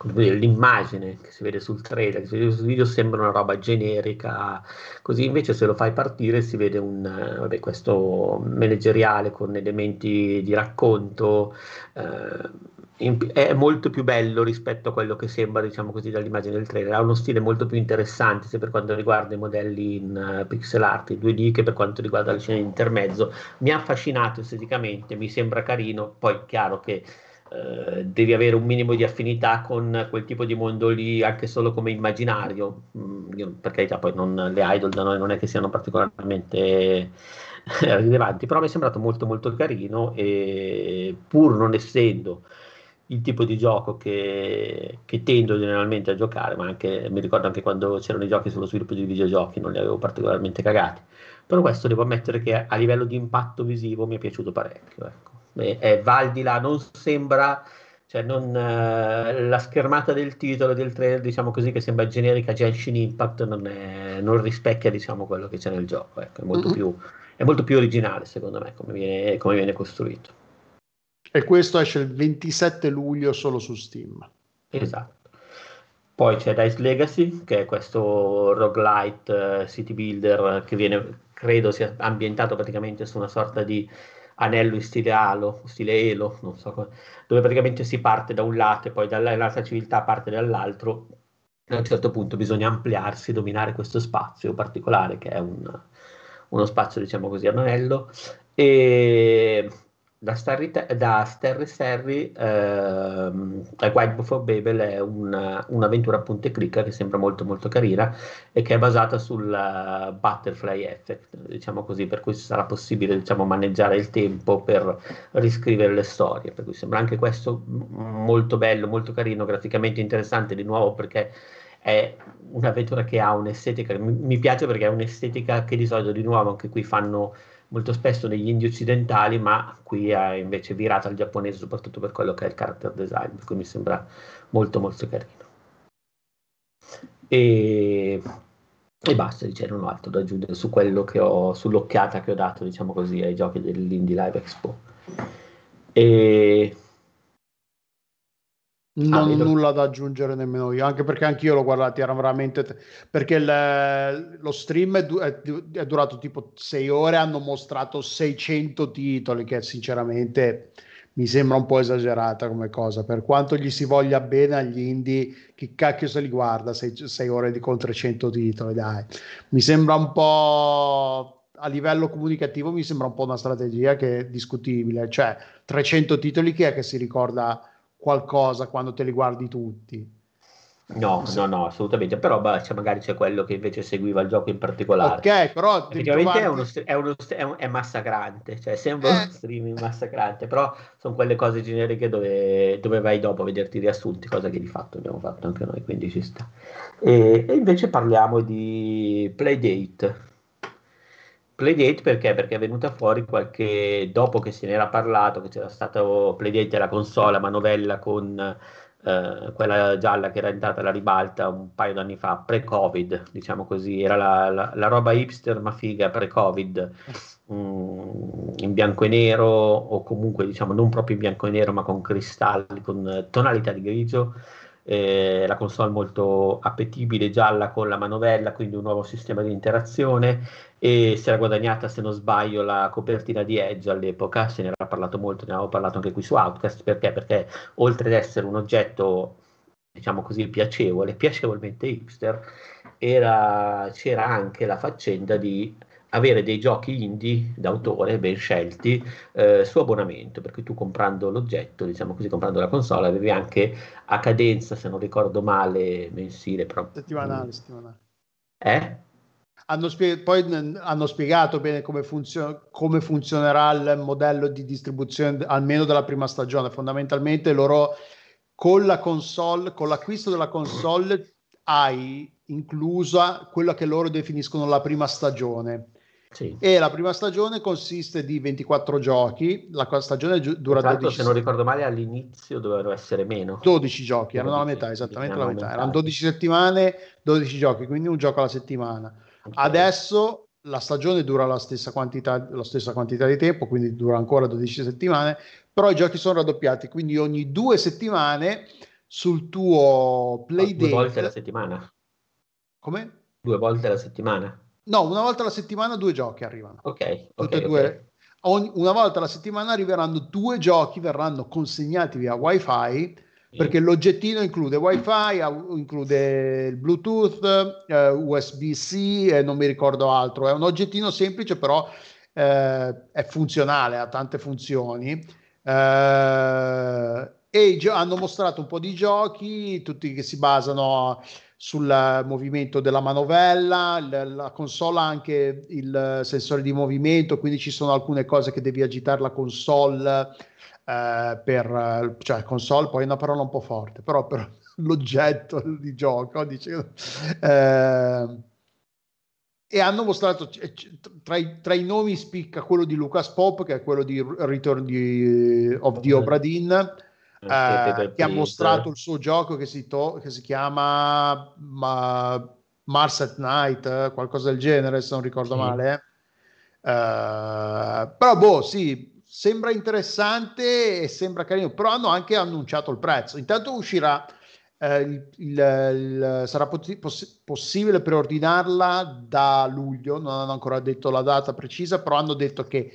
dire, l'immagine che si vede sul trailer, che si vede sul video sembra una roba generica, così. Invece se lo fai partire si vede un, vabbè, questo manageriale con elementi di racconto, eh, è molto più bello rispetto a quello che sembra, diciamo così, dall'immagine del trailer, ha uno stile molto più interessante sia per quanto riguarda i modelli in eh, pixel art, in 2D, che per quanto riguarda le scene di intermezzo, mi ha affascinato esteticamente, mi sembra carino, poi chiaro che eh, devi avere un minimo di affinità con quel tipo di mondo lì, anche solo come immaginario. Mm, io, per carità, poi non, le idol da noi non è che siano particolarmente rilevanti, però mi è sembrato molto molto carino e pur non essendo il tipo di gioco che, che tendo generalmente a giocare, ma anche mi ricordo anche quando c'erano i giochi sullo sviluppo di videogiochi, non li avevo particolarmente cagati. Però questo devo ammettere che a livello di impatto visivo mi è piaciuto parecchio. Ecco. E, e va al di là, non sembra, cioè non, eh, la schermata del titolo del trailer, diciamo così, che sembra generica Genshin Impact, non, è- non rispecchia diciamo, quello che c'è nel gioco. Ecco. È, molto Mhm. più, è molto più originale, secondo me, come viene, come viene costruito. E questo esce il 27 luglio solo su Steam. Esatto. Poi c'è Dice Legacy, che è questo roguelite eh, city builder che viene, credo sia ambientato praticamente su una sorta di anello in stile Halo, stile Elo, non so, co- dove praticamente si parte da un lato e poi dall'altra civiltà parte dall'altro. E a un certo punto bisogna ampliarsi, dominare questo spazio particolare che è un- uno spazio, diciamo così, ad anello. E da Starry, da Sterry Serry, ehm, Guide Before Babel è un- un'avventura a punte clicca che sembra molto molto carina e che è basata sul eh, butterfly effect, diciamo così, per cui sarà possibile diciamo, maneggiare il tempo per riscrivere le storie, per cui sembra anche questo molto bello, molto carino, graficamente interessante di nuovo perché è un'avventura che ha un'estetica, mi, mi piace perché è un'estetica che di solito di nuovo anche qui fanno molto spesso negli indie occidentali, ma qui è invece virata al giapponese, soprattutto per quello che è il character design, per cui mi sembra molto molto carino. E, e basta, dice, non ho altro da aggiungere su quello che ho, sull'occhiata che ho dato, diciamo così, ai giochi dell'Indie Live Expo. E non ah, nulla da aggiungere nemmeno io, anche perché anch'io l'ho guardato, era veramente... T- perché il, lo stream è, du- è, durato tipo 6 ore, hanno mostrato 600 titoli, che sinceramente mi sembra un po' esagerata come cosa, per quanto gli si voglia bene agli indie, chi cacchio se li guarda 6 ore di con 300 titoli, dai. Mi sembra un po' a livello comunicativo mi sembra un po' una strategia che è discutibile, cioè 300 titoli chi è che si ricorda qualcosa quando te li guardi tutti. No, no, no, assolutamente. Però beh, cioè, magari c'è quello che invece seguiva il gioco in particolare. Ok, però effettivamente trovarti... è, uno, è, uno, è, massacrante, cioè sembra eh. uno streaming massacrante, però sono quelle cose generiche dove, dove, vai dopo a vederti riassunti, cosa che di fatto abbiamo fatto anche noi, quindi ci sta. E, e invece parliamo di Playdate. Playdate perché? Perché è venuta fuori qualche dopo che se ne era parlato, che c'era stato Playdate la console a manovella con eh, quella gialla che era entrata alla ribalta un paio d'anni fa, pre-Covid, diciamo così, era la, la, la roba hipster ma figa pre-Covid, mm, in bianco e nero o comunque diciamo non proprio in bianco e nero ma con cristalli, con tonalità di grigio eh, la console molto appetibile, gialla con la manovella, quindi un nuovo sistema di interazione e si era guadagnata, se non sbaglio, la copertina di Edge all'epoca, se ne era parlato molto, ne avevo parlato anche qui su Outcast, perché? Perché oltre ad essere un oggetto, diciamo così, piacevole, piacevolmente hipster, era, c'era anche la faccenda di avere dei giochi indie d'autore ben scelti eh, su abbonamento, per cui tu comprando l'oggetto, diciamo così, comprando la console, avevi anche a cadenza, se non ricordo male, mensile proprio. Settimanale, settimanale. Eh? Hanno spie- poi hanno spiegato bene come, funzion- come funzionerà il modello di distribuzione almeno della prima stagione. Fondamentalmente loro con la console, con l'acquisto della console hai inclusa quella che loro definiscono la prima stagione sì. E la prima stagione consiste di 24 giochi, la stagione dura esatto, 12 se non ricordo male all'inizio dovevano essere meno. 12 giochi, erano la metà, esattamente la metà. Erano 12 settimane, 12 giochi, quindi un gioco alla settimana. Okay. Adesso la stagione dura la stessa, quantità, la stessa quantità di tempo, quindi dura ancora 12 settimane, però i giochi sono raddoppiati, quindi ogni due settimane sul tuo playdate... Due volte alla settimana. Come? Due volte alla settimana. No, una volta alla settimana due giochi arrivano. Ok. Tutte okay, due. Okay. Ogni, una volta alla settimana arriveranno due giochi, verranno consegnati via wifi perché l'oggettino include wifi, include il bluetooth, eh, USB-C e non mi ricordo altro. È un oggettino semplice però eh, è funzionale, ha tante funzioni. Eh, e gio- hanno mostrato un po' di giochi, tutti che si basano sul movimento della manovella, la, console ha anche il sensore di movimento, quindi ci sono alcune cose che devi agitare la console eh, per, cioè console poi è una parola un po' forte, però per l'oggetto di gioco, dice, eh, e hanno mostrato tra i, tra i, nomi spicca quello di Lucas Pop che è quello di Return di, of the Obra Dinn eh, che ha mostrato il suo gioco che si, to- che si chiama ma- Mars at Night, eh, qualcosa del genere, se non ricordo sì. male. Eh, però, boh, sì, sembra interessante e sembra carino, però hanno anche annunciato il prezzo. Intanto uscirà, eh, il, il, il, sarà poss- possibile preordinarla da luglio, non hanno ancora detto la data precisa, però hanno detto che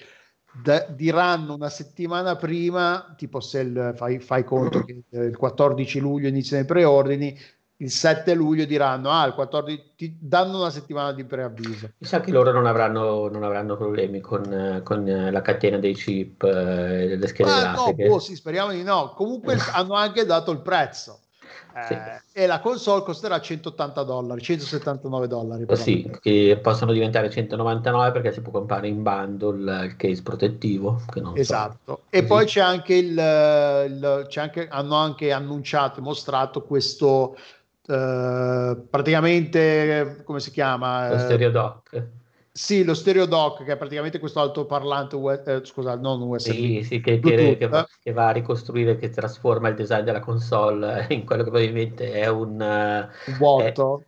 da, diranno una settimana prima, tipo se il, fai, fai, conto che il 14 luglio iniziano i preordini, il 7 luglio diranno, ah, il 14 ti danno una settimana di preavviso. Mi sa che loro non avranno, non avranno problemi con, con, la catena dei chip eh, delle schede ah, grafiche. No, boh, sì, speriamo di no. Comunque hanno anche dato il prezzo. Sì. Eh, e la console costerà 180 dollari, 179 dollari. Però. Sì, che possono diventare 199 perché si può comprare in bundle il case protettivo. esatto. So. E Così. poi c'è anche il, il c'è anche, hanno anche annunciato e mostrato questo eh, praticamente, come si chiama? Lo stereo dock. Sì, lo stereo dock, che è praticamente questo altoparlante, eh, scusa, non USB, Sì, sì, che, che- che va, che va a ricostruire, che trasforma il design della console in quello che probabilmente è un... eh, un è- vuoto.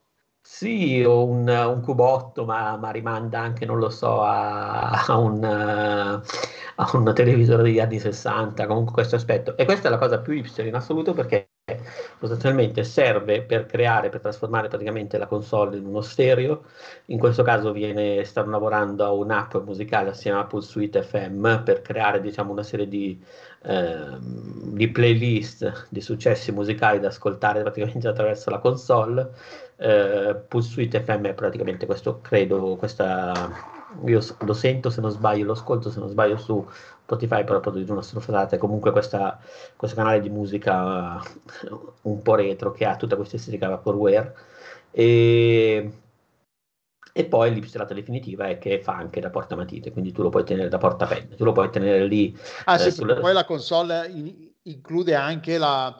Sì, o un, un cubotto, ma, ma rimanda anche, non lo so, a, a un, eh, a un televisore degli anni 60, comunque questo aspetto. E questa è la cosa più hipster in assoluto perché sostanzialmente serve per creare, per trasformare praticamente la console in uno stereo. In questo caso viene, stanno lavorando a un'app musicale assieme a Apple Suite FM per creare, diciamo, una serie di, ehm, di playlist di successi musicali da ascoltare praticamente attraverso la console. Eh, Pulse Suite FM è praticamente questo, credo, questa, io lo sento se non sbaglio, lo ascolto se non sbaglio su Spotify, però dire una stronzata, è comunque questa, questo canale di musica eh, un po' retro che ha tutta questa estetica vaporware. E, e poi l'ipsilata definitiva è che fa anche da portamatite, quindi tu lo puoi tenere da portapenne, tu lo puoi tenere lì Ah eh, sì, sul- perché poi la console in- include anche la-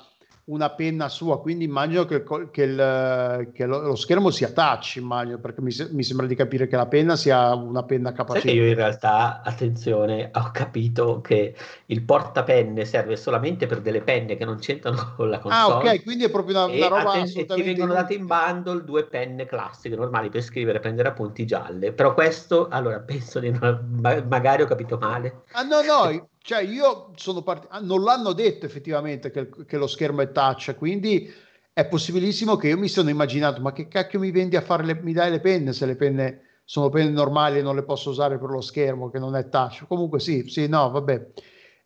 una penna sua, quindi immagino che, che il- che lo, lo schermo sia touch, immagino, perché mi, mi sembra di capire che la penna sia una penna Sai che capace. io in realtà, attenzione, ho capito che il portapenne serve solamente per delle penne che non c'entrano con la Ah, console. ok, quindi è proprio una, una roba atten- e ti assolutamente vengono date in bundle due penne classiche normali per scrivere prendere appunti gialle. Però questo, allora, penso di non, ma- magari ho capito male. Ah, no, no, cioè io sono partito, non l'hanno detto effettivamente che, che lo schermo è touch, quindi è possibilissimo che io mi sono immaginato, ma che cacchio mi vendi a fare le, mi dai le penne se le penne sono penne normali e non le posso usare per lo schermo che non è touch. Comunque sì, sì, no, vabbè.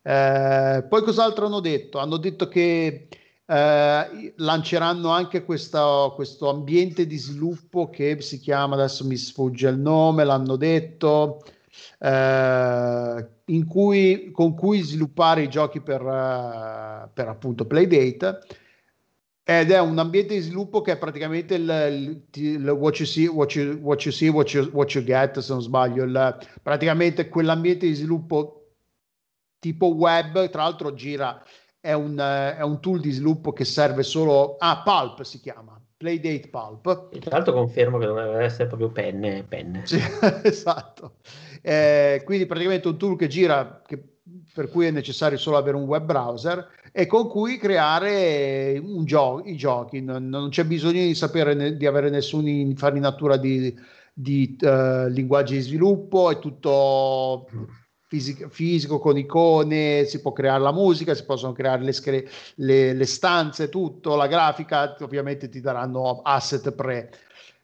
Eh, poi cos'altro hanno detto? Hanno detto che eh, lanceranno anche questa- questo ambiente di sviluppo che si chiama, adesso mi sfugge il nome, l'hanno detto, eh, cui, con cui sviluppare i giochi per, eh, per appunto Playdate. Ed è un ambiente di sviluppo che è praticamente il, il- il what, you see, what, you, what you see, what you, get, se non sbaglio, il- praticamente quell'ambiente di sviluppo tipo web, tra l'altro gira, è un, eh, è un tool di sviluppo che serve solo, ah, Pulp si chiama, Playdate Pulp. E tra l'altro confermo che dovrebbe essere proprio penne, penne. Sì, esatto. Eh, quindi praticamente un tool che gira, che- per cui è necessario solo avere un web browser e con cui creare un gio- i giochi. Non, non c'è bisogno di sapere ne- di avere nessuna infarinatura di, di eh, linguaggi di sviluppo, è tutto fisico, fisico con icone, si può creare la musica, si possono creare le, schede- le- le stanze, tutto, la grafica, ovviamente ti daranno asset pre,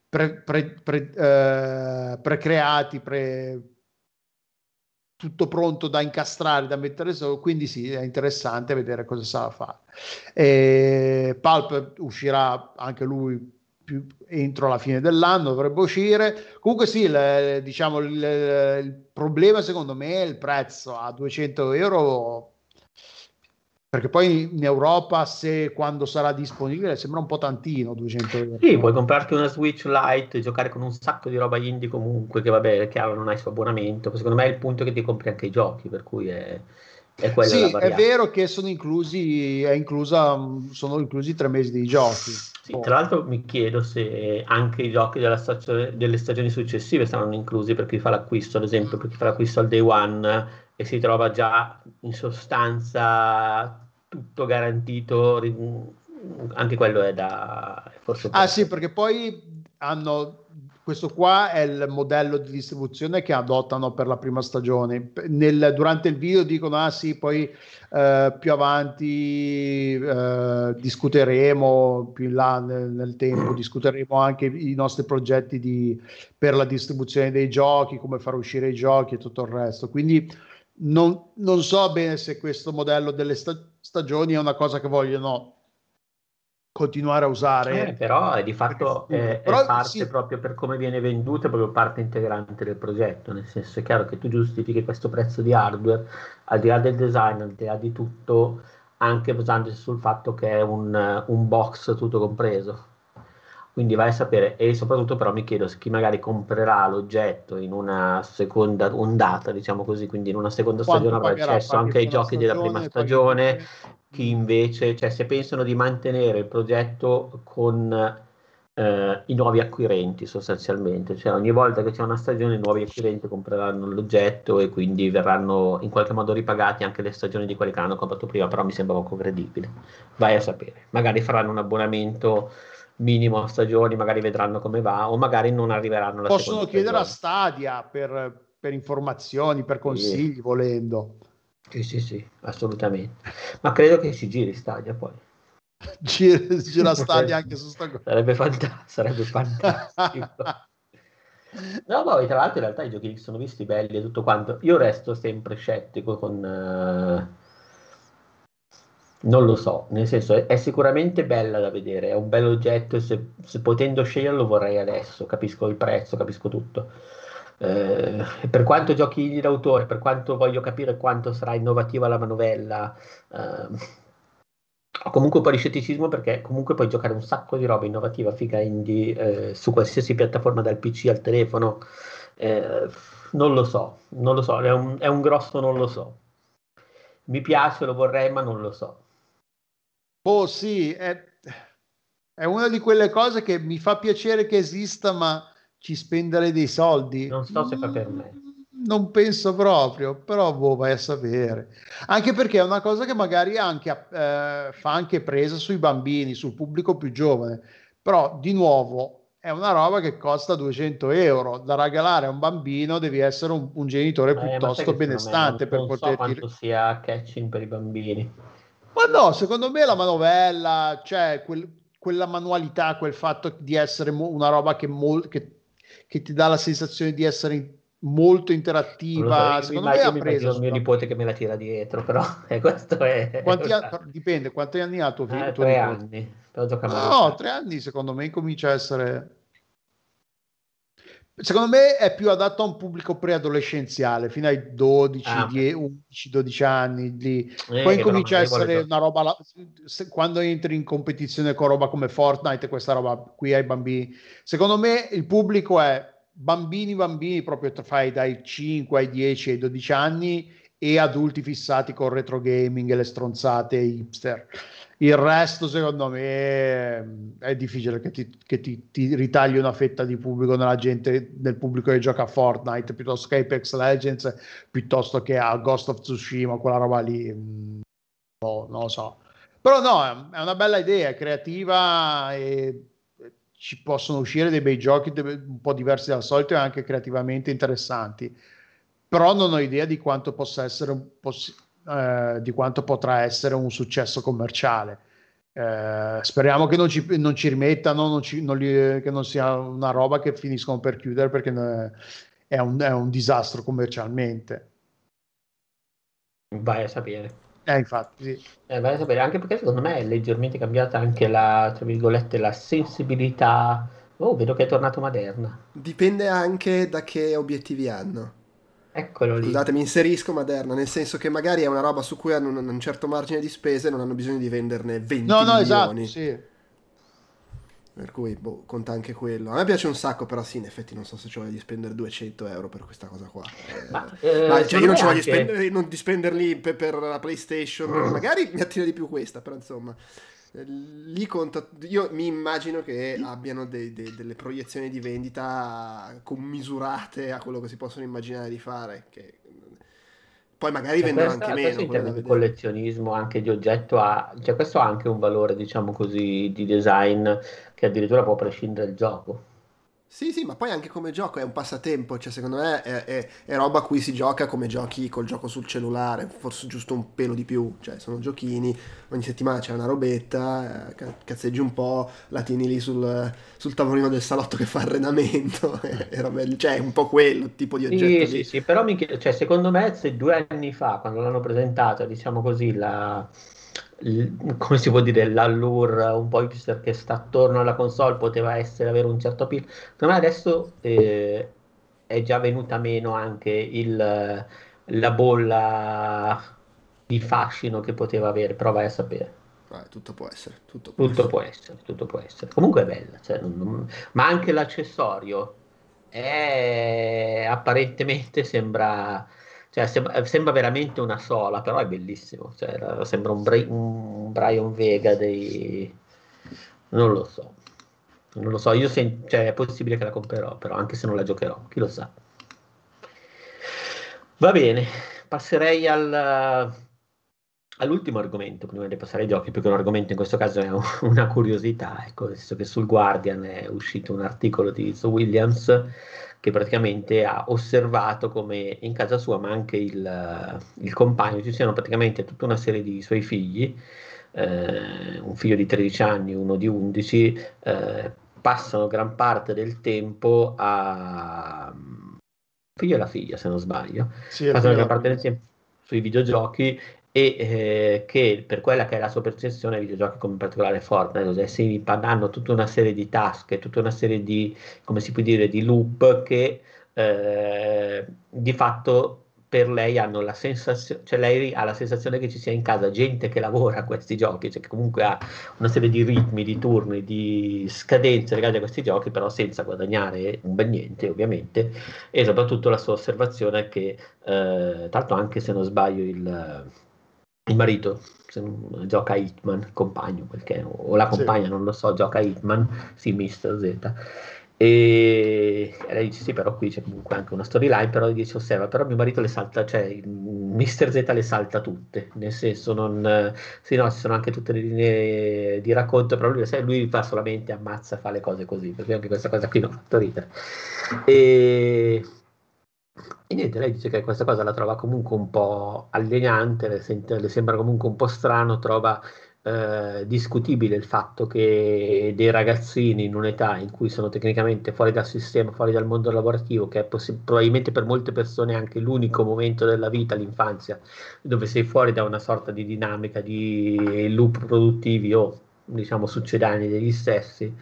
pre, pre, pre- eh, precreati, pre, tutto pronto da incastrare, da mettere su, quindi sì, è interessante vedere cosa sa fare. E Pulp uscirà anche lui più entro la fine dell'anno, dovrebbe uscire. Comunque sì, il, diciamo, il, il problema secondo me è il prezzo a 200 euro perché poi in Europa se quando sarà disponibile sembra un po' tantino 200 euro Sì, puoi comprarti una Switch Lite, giocare con un sacco di roba indie comunque, che vabbè, chiaro, non hai suo abbonamento. Secondo me è il punto che ti compri anche i giochi, per cui è, è quella la sì, è vero che sono inclusi, è inclusa, sono inclusi tre mesi di giochi. Sì, tra l'altro mi chiedo se anche i giochi della stagione- delle stagioni successive saranno inclusi per chi fa l'acquisto, ad esempio per chi fa l'acquisto al day one e si trova già in sostanza tutto garantito, anche quello è da forse Ah sì, perché poi hanno questo qua è il modello di distribuzione che adottano per la prima stagione. Nel- durante il video dicono: Ah sì, poi eh, più avanti eh, discuteremo, più in là nel, nel tempo, discuteremo anche i nostri progetti di- per la distribuzione dei giochi, come far uscire i giochi e tutto il resto. Quindi non, non so bene se questo modello delle sta- stagioni è una cosa che vogliono continuare a usare. Eh, però è di fatto è, è Però, parte sì. proprio per come viene venduto, è proprio parte integrante del progetto, nel senso è chiaro che tu giustifichi questo prezzo di hardware al di là del design, al di là di tutto, anche basandosi sul fatto che è un, un box tutto compreso. Quindi vai a sapere, e soprattutto però mi chiedo se chi magari comprerà l'oggetto in una seconda ondata, diciamo così, quindi in una seconda Quanto stagione avrà accesso anche ai giochi della prima stagione, giochi invece, cioè se pensano di mantenere il progetto con eh, i nuovi acquirenti sostanzialmente, cioè ogni volta che c'è una stagione i nuovi acquirenti compreranno l'oggetto e quindi verranno in qualche modo ripagati anche le stagioni di quelli che hanno comprato prima, però mi sembra poco credibile. Vai a sapere, magari faranno un abbonamento minimo a stagioni, magari vedranno come va o magari non arriveranno alla Possono chiedere stagione. a Stadia per, per informazioni, per consigli, Sì. volendo. Sì, sì, sì, assolutamente. Ma credo che si giri Stadia poi. Gira, gira Stadia anche su sta cosa. Sarebbe, fanta- sarebbe fantastico. No, poi tra l'altro in realtà i giochi che sono visti belli e tutto quanto. Io resto sempre scettico con... eh, Non lo so, nel senso è, è sicuramente bella da vedere, è un bel oggetto e se, se potendo sceglierlo vorrei adesso, capisco il prezzo, capisco tutto. Eh, per quanto giochi d'autore, per quanto voglio capire quanto sarà innovativa la manovella, ehm, ho comunque un po' di scetticismo perché comunque puoi giocare un sacco di roba innovativa, figa indie, eh, su qualsiasi piattaforma dal PC al telefono. Eh, non lo so, non lo so, è un, è un grosso non lo so. Mi piace, lo vorrei, ma non lo so. Oh sì, è, è una di quelle cose che mi fa piacere che esista, ma ci spendere dei soldi. Non so se fa per me. Mm, Non penso proprio, però boh, vai a sapere. Anche perché è una cosa che magari anche, eh, fa anche presa sui bambini, sul pubblico più giovane. Però, di nuovo, è una roba che costa 200 euro. Da regalare a un bambino devi essere un, un genitore Eh, piuttosto me benestante non, per non so poter quanto dire... sia catching per i bambini. Ma no, secondo me la manovella, cioè quel- quella manualità, quel fatto di essere mo- una roba che, mol- che- che ti dà la sensazione di essere in- molto so, interattiva, mi secondo me ha preso. il mio nipote che me la tira dietro, però eh, questo è... Quanti anni, dipende, quanti anni ha tuo figlio? Eh, tuo tre anni, No, tre anni secondo me comincia a essere... Secondo me è più adatto a un pubblico preadolescenziale, fino ai 12, Ah, ok. 10, 11, 12 anni. Lì. Eh, Poi incomincia a essere una roba, la- se- quando entri in competizione con roba come Fortnite, questa roba qui ai bambini. Secondo me il pubblico è bambini, bambini, proprio tra- fai dai 5 ai 10 ai 12 anni e adulti fissati con retro gaming e le stronzate hipster. Il resto, secondo me, è difficile che ti, che ti- ti ritagli una fetta di pubblico nella gente, nel pubblico che gioca a Fortnite piuttosto che Apex Legends, piuttosto che a Ghost of Tsushima, quella roba lì. no, non lo so. Però no, è- una bella idea, è creativa e ci possono uscire dei bei giochi un po' diversi dal solito e anche creativamente interessanti. Però non ho idea di quanto possa essere un possi- eh, di quanto potrà essere un successo commerciale. Eh, speriamo che non ci, non ci rimettano, non ci- non li- che non sia una roba che finiscono per chiudere perché è un, è un disastro commercialmente. Vai a sapere. Eh, infatti, sì. Eh, vai a sapere, anche perché secondo me è leggermente cambiata anche la, tra virgolette, la sensibilità. Oh, vedo che è tornato moderna. Dipende anche da che obiettivi hanno. Eccolo lì. Scusate, mi inserisco Maderna, nel senso che magari è una roba su cui hanno un, un certo margine di spese e non hanno bisogno di venderne 20 No, no, esatto, milioni. sì. Per cui, boh, conta anche quello. A me piace un sacco, però sì, in effetti non so se ci voglio di spendere 200 euro per questa cosa qua. Eh, Ma, eh, ma, cioè, io non ci voglio anche- spendere, non di spenderli per, per la PlayStation, magari mi attira di più questa, però insomma... Lì conta, io mi immagino che abbiano dei- dei- delle proiezioni di vendita commisurate a quello che si possono immaginare di fare. Che poi magari Cioè, vendono questa- anche meno. in termini di collezionismo anche di oggetto ha, cioè questo ha anche un valore diciamo così di design che addirittura può prescindere dal gioco Sì, sì, ma poi anche come gioco è un passatempo, cioè secondo me è, è- è roba a cui si gioca come giochi col gioco sul cellulare, forse giusto un pelo di più, cioè sono giochini, ogni settimana c'è una robetta, eh, ca- cazzeggi un po', la tieni lì sul, sul tavolino del salotto che fa lì. cioè è un po' quello tipo di oggetto sì lì. sì sì però mi chiedo, cioè, secondo me se due anni fa quando l'hanno presentata diciamo così la come si può dire l'allure un po' hipster che sta attorno alla console poteva essere avere un certo appeal secondo me adesso eh, è già venuta meno anche il, la bolla di fascino che poteva avere però vai a sapere Vabbè, tutto può essere, tutto può Tutto essere. può essere, tutto può essere. Comunque è bella, cioè, non- non- ma anche l'accessorio è apparentemente sembra, Cioè, sembra, sembra veramente una sola, però è bellissimo. Cioè, sembra un, Bri- un Brian Vega dei... Non lo so. Non lo so, io sen- cioè, è possibile che la comprerò, però anche se non la giocherò, chi lo sa. Va bene, passerei al, all'ultimo argomento prima di passare ai giochi, perché un argomento in questo caso è un- una curiosità, ecco, visto che sul Guardian è uscito un articolo di Izzo Williams che praticamente ha osservato come in casa sua, ma anche il, il compagno, ci siano praticamente tutta una serie di suoi figli, eh, un figlio di 13 anni, uno di 11, eh, passano gran parte del tempo a figlio e la figlia, se non sbaglio, Sì, passano gran parte del tempo sui videogiochi e eh, che per quella che è la sua percezione, i videogiochi come in particolare Fortnite, cioè si hanno tutta una serie di task, tutta una serie di, come si può dire, di loop che eh, di fatto per lei hanno la sensazione, cioè lei ha la sensazione che ci sia in casa gente che lavora a questi giochi, cioè che comunque ha una serie di ritmi, di turni, di scadenze legate a questi giochi, però senza guadagnare un bel niente, ovviamente, e soprattutto la sua osservazione che, eh, tanto anche se non sbaglio, il, il marito non- gioca a Hitman, compagno, perché, o la Sì. compagna, non lo so, gioca a Hitman, sì, Mr. Z. E e lei dice: Sì, però qui c'è comunque anche una storyline. Però dice: Osserva, però mio marito le salta, cioè Mr. Z le salta tutte. Nel senso, non sì, no, ci sono anche tutte le linee di racconto. Però lui, sai, lui fa solamente ammazza, fa le cose così. Perché anche questa cosa qui mi ha fatto ridere. E, e niente, lei dice che questa cosa la trova comunque un po' alienante, le, sente- le sembra comunque un po' strano, trova eh, discutibile il fatto che dei ragazzini in un'età in cui sono tecnicamente fuori dal sistema, fuori dal mondo lavorativo, che è possi- probabilmente per molte persone anche l'unico momento della vita, l'infanzia, dove sei fuori da una sorta di dinamica di loop produttivi o diciamo succedanei degli stessi,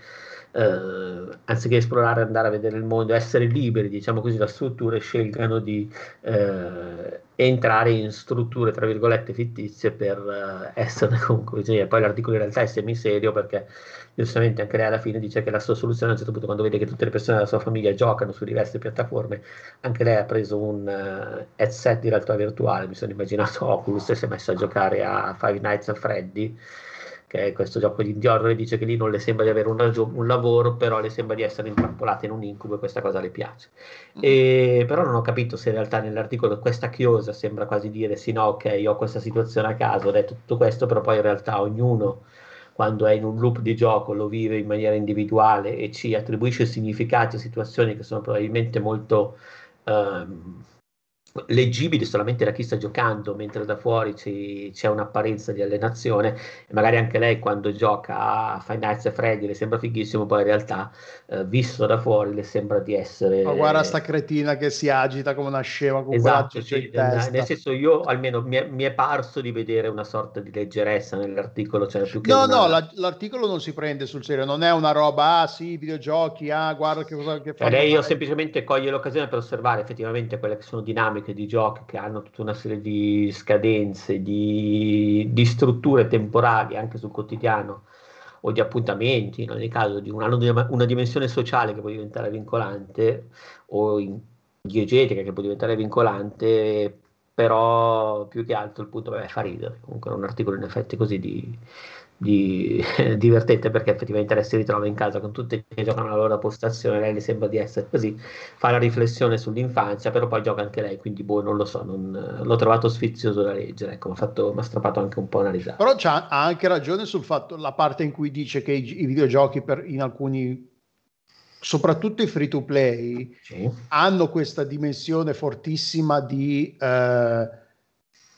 eh, anziché esplorare, andare a vedere il mondo, essere liberi, diciamo così, da strutture, scelgano di eh, entrare in strutture, tra virgolette, fittizie per eh, esserne comunque. E poi l'articolo in realtà è semiserio perché giustamente anche lei alla fine dice che la sua soluzione a un certo punto, quando vede che tutte le persone della sua famiglia giocano su diverse piattaforme, anche lei ha preso un eh, headset di realtà virtuale, mi sono immaginato Oculus e si è messa a giocare a Five Nights at Freddy che è questo gioco di horror, dice che lì non le sembra di avere un, ragio- un lavoro, però le sembra di essere intrappolata in un incubo e questa cosa le piace. E, però non ho capito se in realtà nell'articolo questa chiosa sembra quasi dire sì, no, ok, io ho questa situazione a caso, ho detto tutto questo, però poi in realtà ognuno quando è in un loop di gioco lo vive in maniera individuale e ci attribuisce significati a situazioni che sono probabilmente molto ehm, leggibili solamente da chi sta giocando, mentre da fuori ci- c'è un'apparenza di alienazione e magari anche lei quando gioca a Five Nights at Freddy le sembra fighissimo, poi in realtà eh, visto da fuori le sembra di essere... Ma guarda sta cretina che si agita come una scema con Esatto, sì, nel, nel senso io almeno mi è, mi è parso di vedere una sorta di leggerezza nell'articolo, cioè più che No, una- no, la- l'articolo non si prende sul serio, non è una roba, ah sì, videogiochi, ah guarda che cosa che Cioè, fanno lei io semplicemente coglie l'occasione per osservare effettivamente quelle che sono dinamiche di giochi che hanno tutta una serie di scadenze, di, di strutture temporali anche sul quotidiano o di appuntamenti, in ogni caso di un- hanno di- una dimensione sociale che può diventare vincolante o in- diegetica che può diventare vincolante, però più che altro il punto vabbè, fa ridere. Comunque è un articolo in effetti così di, di- divertente perché effettivamente lei si ritrova in casa con tutti che giocano la loro postazione, lei le sembra di essere così, fa la riflessione sull'infanzia, però poi gioca anche lei, quindi boh, non lo so, non- l'ho trovato sfizioso da leggere, ecco, mi ha strappato anche un po' una risata. Però c'ha, ha anche ragione sul fatto, la parte in cui dice che i, i videogiochi per, in alcuni, soprattutto i free to play, Sì. hanno questa dimensione fortissima di eh,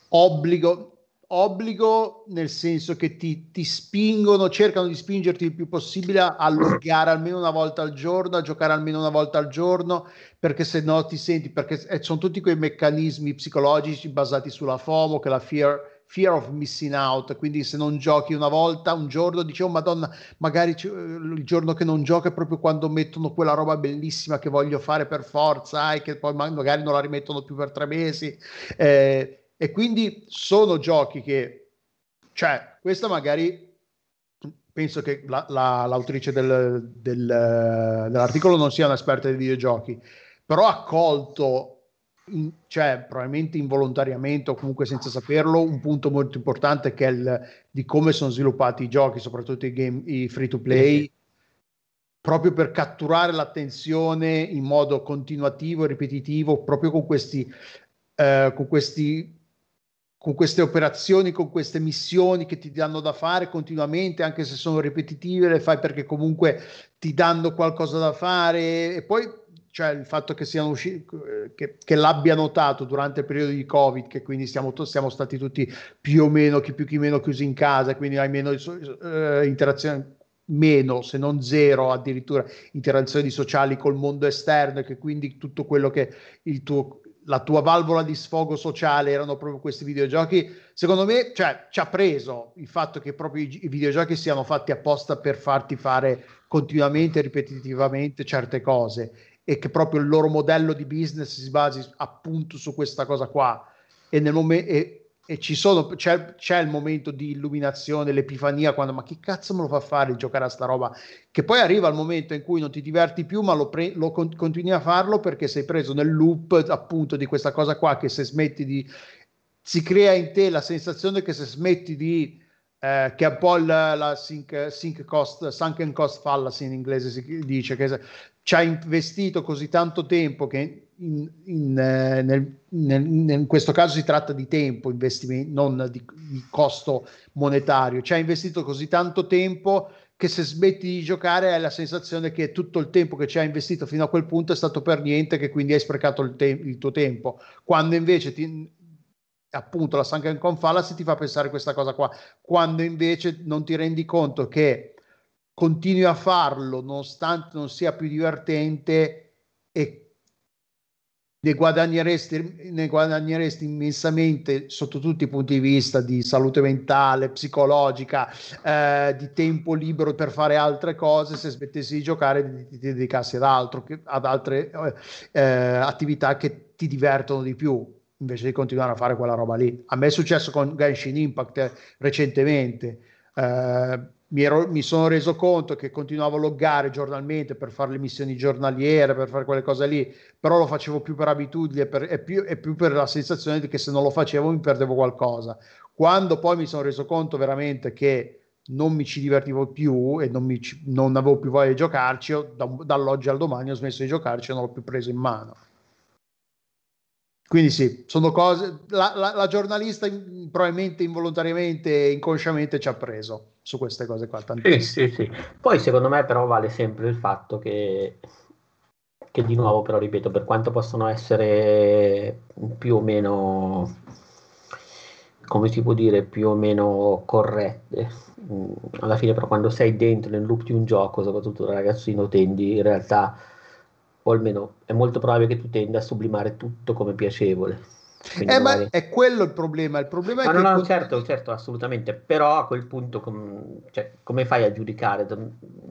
obbligo, obbligo nel senso che ti, ti spingono, cercano di spingerti il più possibile a, a loggare almeno una volta al giorno, a giocare almeno una volta al giorno, perché se no ti senti, perché eh, sono tutti quei meccanismi psicologici basati sulla FOMO, che la fear, fear of missing out, quindi se non giochi una volta, un giorno, dicevo, madonna, magari ci- il giorno che non gioco è proprio quando mettono quella roba bellissima che voglio fare per forza e che poi ma- magari non la rimettono più per tre mesi. Eh, e quindi sono giochi che, cioè, questa magari penso che la- la- l'autrice del- del- dell'articolo non sia un'esperta di videogiochi, però ha colto in- cioè, probabilmente involontariamente o comunque senza saperlo, un punto molto importante che è il, di come sono sviluppati i giochi, soprattutto i, game, i free to play, sì. proprio per catturare l'attenzione in modo continuativo e ripetitivo, proprio con questi, eh, con questi con queste operazioni, con queste missioni che ti danno da fare continuamente, anche se sono ripetitive, le fai perché comunque ti danno qualcosa da fare. E poi cioè il fatto che siano usciti che, che l'abbia notato durante il periodo di Covid, che quindi siamo, siamo stati tutti più o meno, chi più chi meno chiusi in casa, quindi hai meno eh, interazioni meno se non zero addirittura interazioni sociali col mondo esterno e che quindi tutto quello che il tuo la tua valvola di sfogo sociale erano proprio questi videogiochi, secondo me cioè, ci ha preso il fatto che proprio i, i, videogiochi siano fatti apposta per farti fare continuamente, ripetitivamente certe cose e che proprio il loro modello di business si basi appunto su questa cosa qua. E nel momento e ci sono, c'è, c'è, il momento di illuminazione, l'epifania, quando ma chi cazzo me lo fa fare di giocare a sta roba? Che poi arriva il momento in cui non ti diverti più, ma lo, pre- lo con- continui a farlo perché sei preso nel loop appunto di questa cosa qua che se smetti di... si crea in te la sensazione che se smetti di... Eh, che è un po' la, la sink, sink cost, sunken cost fallacy in inglese si dice, che ci ha investito così tanto tempo che in, in, eh, nel, nel, in, questo caso si tratta di tempo, non di, di, costo monetario. Ci ha investito così tanto tempo che se smetti di giocare hai la sensazione che tutto il tempo che ci ha investito fino a quel punto è stato per niente, che quindi hai sprecato il, te- il tuo tempo. Quando invece ti, appunto la Sunken Fallacy ti fa pensare questa cosa qua, quando invece non ti rendi conto che continui a farlo nonostante non sia più divertente e ne guadagneresti, ne guadagneresti immensamente sotto tutti i punti di vista di salute mentale, psicologica, eh, di tempo libero per fare altre cose se smettessi di giocare e ti, dedicassi ad altro, ad altre eh, attività che ti divertono di più invece di continuare a fare quella roba lì. A me è successo con Genshin Impact recentemente. Eh, mi, ero, mi, sono reso conto che continuavo a loggare giornalmente per fare le missioni giornaliere, per fare quelle cose lì, però lo facevo più per abitudine e, per, e, più, e più per la sensazione che se non lo facevo mi perdevo qualcosa. Quando poi mi sono reso conto veramente che non mi ci divertivo più e non, mi, non avevo più voglia di giocarci, da, dall'oggi al domani ho smesso di giocarci e non l'ho più preso in mano. Quindi sì, sono cose. La, la, la giornalista probabilmente involontariamente inconsciamente ci ha preso su queste cose qua. Sì, sì, sì. Poi secondo me però vale sempre il fatto che, che di nuovo però ripeto, per quanto possono essere più o meno, come si può dire, più o meno corrette, mm, alla fine però quando sei dentro nel loop di un gioco, soprattutto da ragazzino, tendi in realtà o almeno è molto probabile che tu tenda a sublimare tutto come piacevole. Eh, ma è quello il problema. Il problema ma è no, che no, certo, certo, assolutamente. Però a quel punto, com... cioè, come fai a giudicare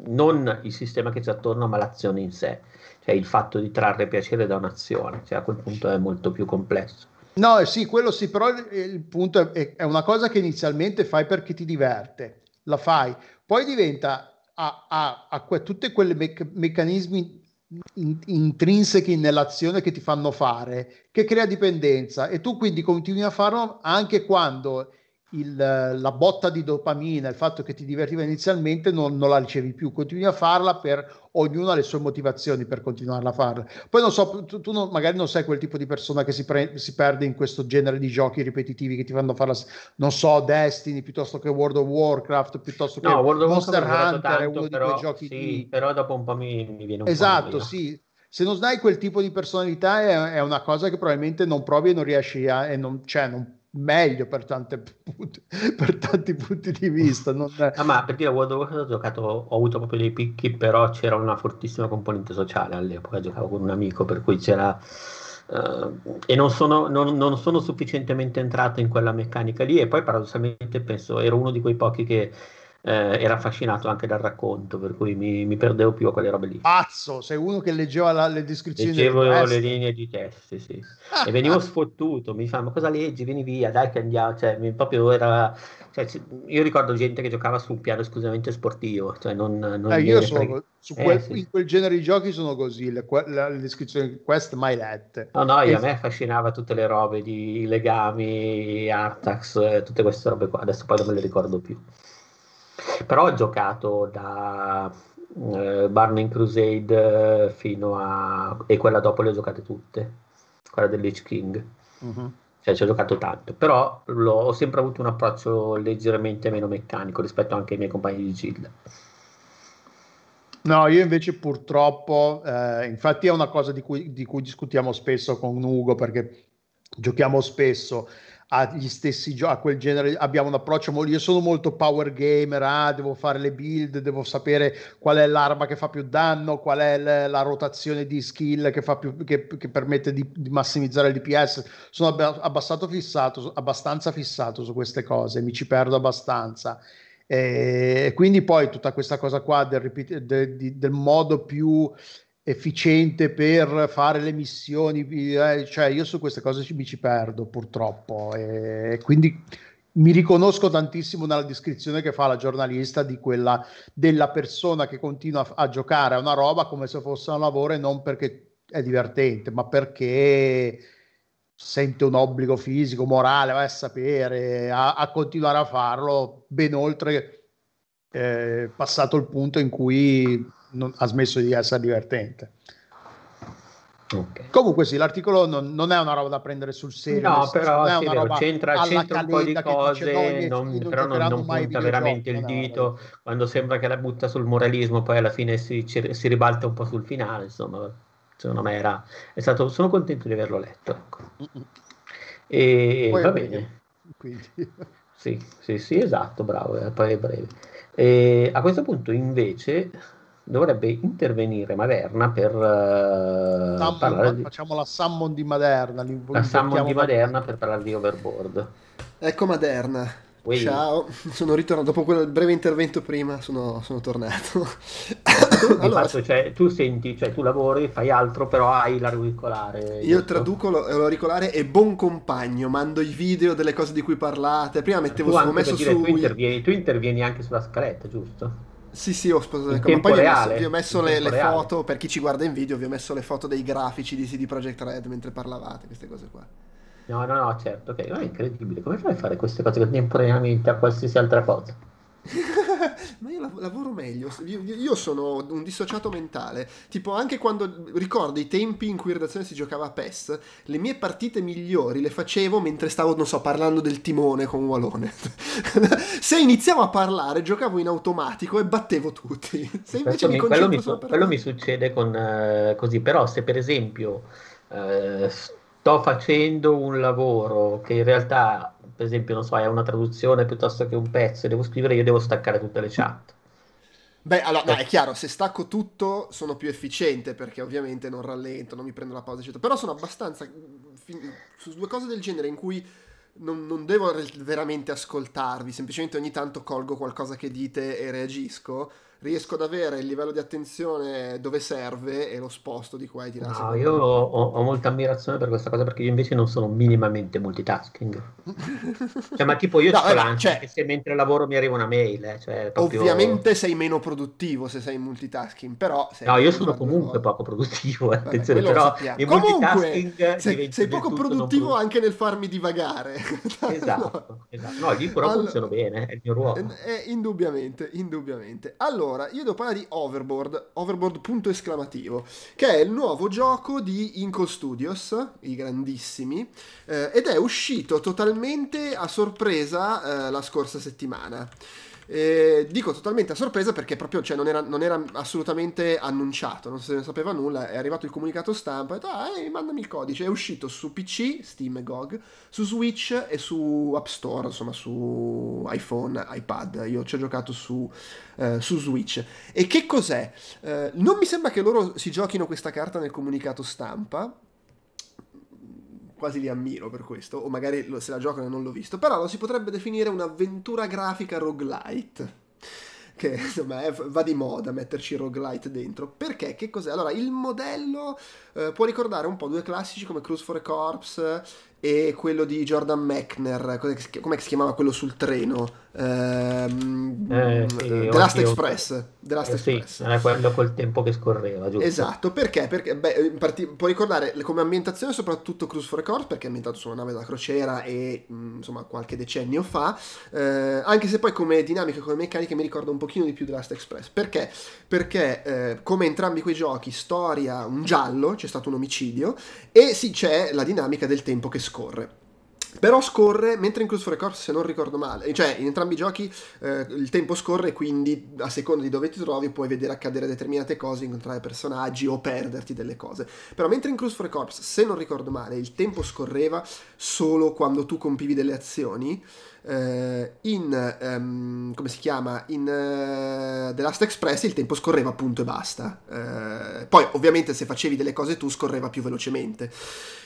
non il sistema che c'è attorno, ma l'azione in sé, cioè il fatto di trarre piacere da un'azione? Cioè, a quel punto è molto più complesso. No, sì, quello sì, però il punto è, è una cosa che inizialmente fai perché ti diverte, la fai, poi diventa a, a, a que- tutti quei me- meccanismi in, intrinsechi nell'azione che ti fanno fare che crea dipendenza. E tu quindi continui a farlo anche quando il, la botta di dopamina, il fatto che ti divertiva inizialmente non, non, la ricevi più, continui a farla per ognuno ha le sue motivazioni per continuare a farla. Poi non so, tu, tu non, magari non sei quel tipo di persona che si, pre, si, perde in questo genere di giochi ripetitivi che ti fanno fare, non so, Destiny piuttosto che World of Warcraft, piuttosto che no, Monster Hunter, tanto, è uno però, di quei giochi sì, di... però dopo un po' mi, mi viene un esatto, sì. Se non hai quel tipo di personalità è, è, una cosa che probabilmente non provi e non riesci a... E non, cioè, non, meglio per, tante, per tanti punti di vista. Non... Ah, ma per dire World of Warcraft ho giocato, ho avuto proprio dei picchi, però c'era una fortissima componente sociale all'epoca, giocavo con un amico, per cui c'era... Uh, e non sono, non, non sono, sufficientemente entrato in quella meccanica lì e poi paradossalmente penso ero uno di quei pochi che eh, era affascinato anche dal racconto, per cui mi, mi perdevo più a quelle robe lì. Pazzo, sei uno che leggeva la- le descrizioni Leggevo le linee di testi, sì. E venivo sfottuto, mi fa, ma cosa leggi? Vieni via, dai che andiamo. Cioè, mi- proprio era... cioè, ci- io ricordo gente che giocava su un piano esclusivamente sportivo, cioè non, non Eh, io sono su Eh, quel- sì. in quel genere di giochi sono così, le, la- le descrizioni quest mai lette. No, no, E- a me affascinava tutte le robe di legami, Artax, eh, tutte queste robe qua, adesso poi non me le ricordo più. Però ho giocato da eh, Burning Crusade eh, fino a... e quella dopo le ho giocate tutte, quella del Lich King. Mhm. Cioè ci ho giocato tanto, però l'ho- ho sempre avuto un approccio leggermente meno meccanico rispetto anche ai miei compagni di gilda. No, io invece purtroppo, eh, infatti è una cosa di cui, di cui discutiamo spesso con Ugo perché giochiamo spesso agli stessi giochi, a quel genere, abbiamo un approccio, io sono molto power gamer, ah, devo fare le build, devo sapere qual è l'arma che fa più danno, qual è l- la rotazione di skill che, fa più, che, che permette di, di massimizzare il DPS, sono abba- abbassato fissato, abbastanza fissato su queste cose, mi ci perdo abbastanza. E quindi poi tutta questa cosa qua del, repeat- de- del modo più efficiente per fare le missioni, eh, cioè io su queste cose mi ci perdo purtroppo. E quindi mi riconosco tantissimo nella descrizione che fa la giornalista di quella della persona che continua a, giocare a una roba come se fosse un lavoro e non perché è divertente, ma perché sente un obbligo fisico, morale, vai a sapere, a, a continuare a farlo ben oltre eh, passato il punto in cui non- ha smesso di essere divertente. Ok. Comunque sì, l'articolo non, non è una roba da prendere sul serio, No, però è una vero, roba c'entra, c'entra un po' di che dice, cose, "No, non- però non, non punta videogiochi", veramente il dito quando sembra che la butta sul moralismo, poi alla fine si, si ribalta un po' sul finale, insomma, secondo me era, è stato, sono contento di averlo letto. ecco. E Poi va bene. quindi. Sì, sì, sì, esatto, bravo, e poi è breve. E a questo punto invece dovrebbe intervenire Maderna per eh, Summon- parlare di, facciamo la summon di Maderna, la summon di Maderna per parlare di Overboard. Ecco Maderna. Ui. Ciao, sono ritornato dopo quel breve intervento prima, sono, sono tornato. Allora, fatto, cioè, tu senti, cioè tu lavori, fai altro, però hai l'auricolare. io giusto? traduco l'auricolare e buon compagno, mando i video delle cose di cui parlate. Prima mettevo Tu su, messo dire, su... tu, intervieni, tu intervieni anche sulla scaletta, giusto? Sì, sì, ho sposato le cose, poi vi ho messo, vi ho messo le, le foto, per chi ci guarda in video, vi ho messo le foto dei grafici di CD Projekt Red mentre parlavate, queste cose qua. No, no, no, certo, ok, ma è incredibile. Come fai a fare queste cose contemporaneamente a qualsiasi altra cosa? Ma io lav- lavoro meglio, io, sono un dissociato mentale, tipo anche quando ricordo i tempi in cui in redazione si giocava a PES, le mie partite migliori le facevo mentre stavo, non so, parlando del timone con Walone. Se iniziavo a parlare giocavo in automatico e battevo tutti. Se invece mi mi- quello, mi, su- quello mi succede con eh, così, però se per esempio eh, sto facendo un lavoro che in realtà, per esempio, non so, è una traduzione piuttosto che un pezzo e devo scrivere, io devo staccare tutte le chat. Beh, allora, no, è chiaro, se stacco tutto sono più efficiente perché ovviamente non rallento, non mi prendo la pausa, eccetera. Però sono abbastanza fi- su due cose del genere in cui non, non devo veramente ascoltarvi, semplicemente ogni tanto colgo qualcosa che dite e reagisco. Riesco ad avere il livello di attenzione dove serve e lo sposto di qua e di là. No, io ho, ho molta ammirazione per questa cosa perché io invece non sono minimamente multitasking. Cioè, ma tipo io No, l'ansia cioè- se mentre lavoro mi arriva una mail, eh, cioè proprio... Ovviamente sei meno produttivo se sei in multitasking, però... No, io sono comunque poco produttivo, Vabbè, attenzione, però il Comunque, multitasking sei, sei poco produttivo produ- anche nel farmi divagare. Esatto, esatto. No, lì però Allora- funziona bene, è il mio ruolo. Eh, eh, indubbiamente, indubbiamente. Allora, io devo parlare di Overboard, Overboard punto esclamativo, che è il nuovo gioco di Inkle Studios, i grandissimi, eh, ed è uscito totalmente a sorpresa eh, la scorsa settimana. Eh, dico totalmente a sorpresa perché proprio cioè, non, era, non era assolutamente annunciato, non se ne sapeva nulla, è arrivato il comunicato stampa, ho detto, ah, mandami il codice, è uscito su PC, Steam e GOG, su Switch e su App Store, insomma su iPhone, iPad, io ci ho giocato su, eh, su Switch. E che cos'è? Eh, non mi sembra che loro si giochino questa carta nel comunicato stampa, quasi li ammiro per questo, o magari se la giocano e non l'ho visto, però lo si potrebbe definire un'avventura grafica roguelite. che insomma è- va di moda metterci roguelite dentro. Perché? Che cos'è? Allora, il modello eh, può ricordare un po' due classici come Cruise for a Corpse e quello di Jordan Mechner, che si chiamava quello sul treno? Ehm, Eh, sì, The Last. Express. The Last Eh, sì, Express. era quello col tempo che scorreva, giusto? Esatto, perché? Perché beh, parti- puoi ricordare come ambientazione soprattutto Cruise for a Corpse perché è ambientato su una nave da crociera e mh, insomma qualche decennio fa, eh, anche se poi come dinamiche, come meccaniche mi ricorda un pochino di più The Last Express. Perché? Perché eh, come entrambi quei giochi, storia, un giallo, c'è stato un omicidio e sì c'è la dinamica del tempo che scorre. Però scorre, mentre in Cruise for Corpse, se non ricordo male, cioè in entrambi i giochi eh, il tempo scorre, quindi a seconda di dove ti trovi puoi vedere accadere determinate cose, incontrare personaggi o perderti delle cose. Però mentre in Cruise for a Corpse, se non ricordo male, il tempo scorreva solo quando tu compivi delle azioni, eh, in, ehm, come si chiama, in eh, The Last Express il tempo scorreva appunto e basta. Eh, poi ovviamente se facevi delle cose tu scorreva più velocemente.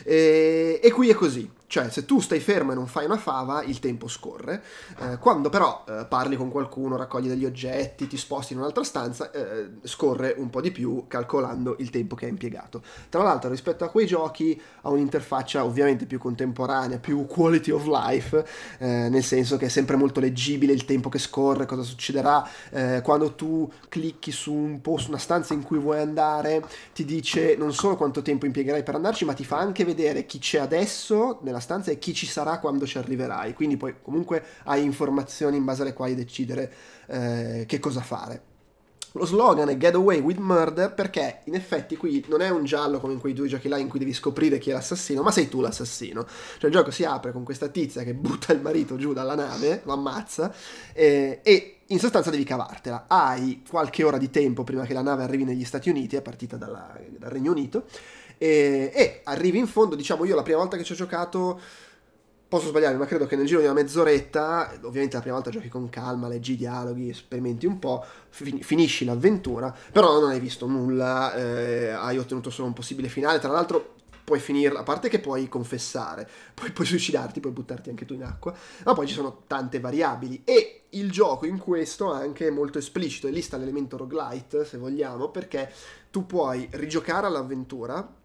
E, e qui è così, cioè se tu stai fermo e non fai una fava il tempo scorre, Eh, quando però eh, parli con qualcuno, raccogli degli oggetti, ti sposti in un'altra stanza, eh, scorre un po' di più calcolando il tempo che hai impiegato. Tra l'altro rispetto a quei giochi ha un'interfaccia ovviamente più contemporanea, più quality of life, eh, nel senso che è sempre molto leggibile il tempo che scorre, cosa succederà eh, quando tu clicchi su un posto, una stanza in cui vuoi andare, ti dice non solo quanto tempo impiegherai per andarci, ma ti fa anche vedere chi c'è adesso nella stanza e chi ci sarà quando ci arriverai. Quindi poi comunque hai informazioni in base alle quali decidere eh, che cosa fare. Lo slogan è Get Away with Murder perché in effetti qui non è un giallo come in quei due giochi là in cui devi scoprire chi è l'assassino, ma sei tu l'assassino. Cioè il gioco si apre con questa tizia che butta il marito giù dalla nave, lo ammazza eh, e in sostanza devi cavartela. Hai qualche ora di tempo prima che la nave arrivi negli Stati Uniti, è partita dalla- dal Regno Unito, e, e arrivi in fondo, diciamo io la prima volta che ci ho giocato Posso sbagliare, ma credo che nel giro di una mezz'oretta, ovviamente la prima volta giochi con calma, leggi i dialoghi, sperimenti un po', fin- finisci l'avventura, però non hai visto nulla, eh, hai ottenuto solo un possibile finale, tra l'altro puoi finirla, a parte che puoi confessare, poi puoi suicidarti, puoi buttarti anche tu in acqua, ma poi ci sono tante variabili. E il gioco in questo anche è molto esplicito e lì sta l'elemento roguelite, se vogliamo, perché tu puoi rigiocare all'avventura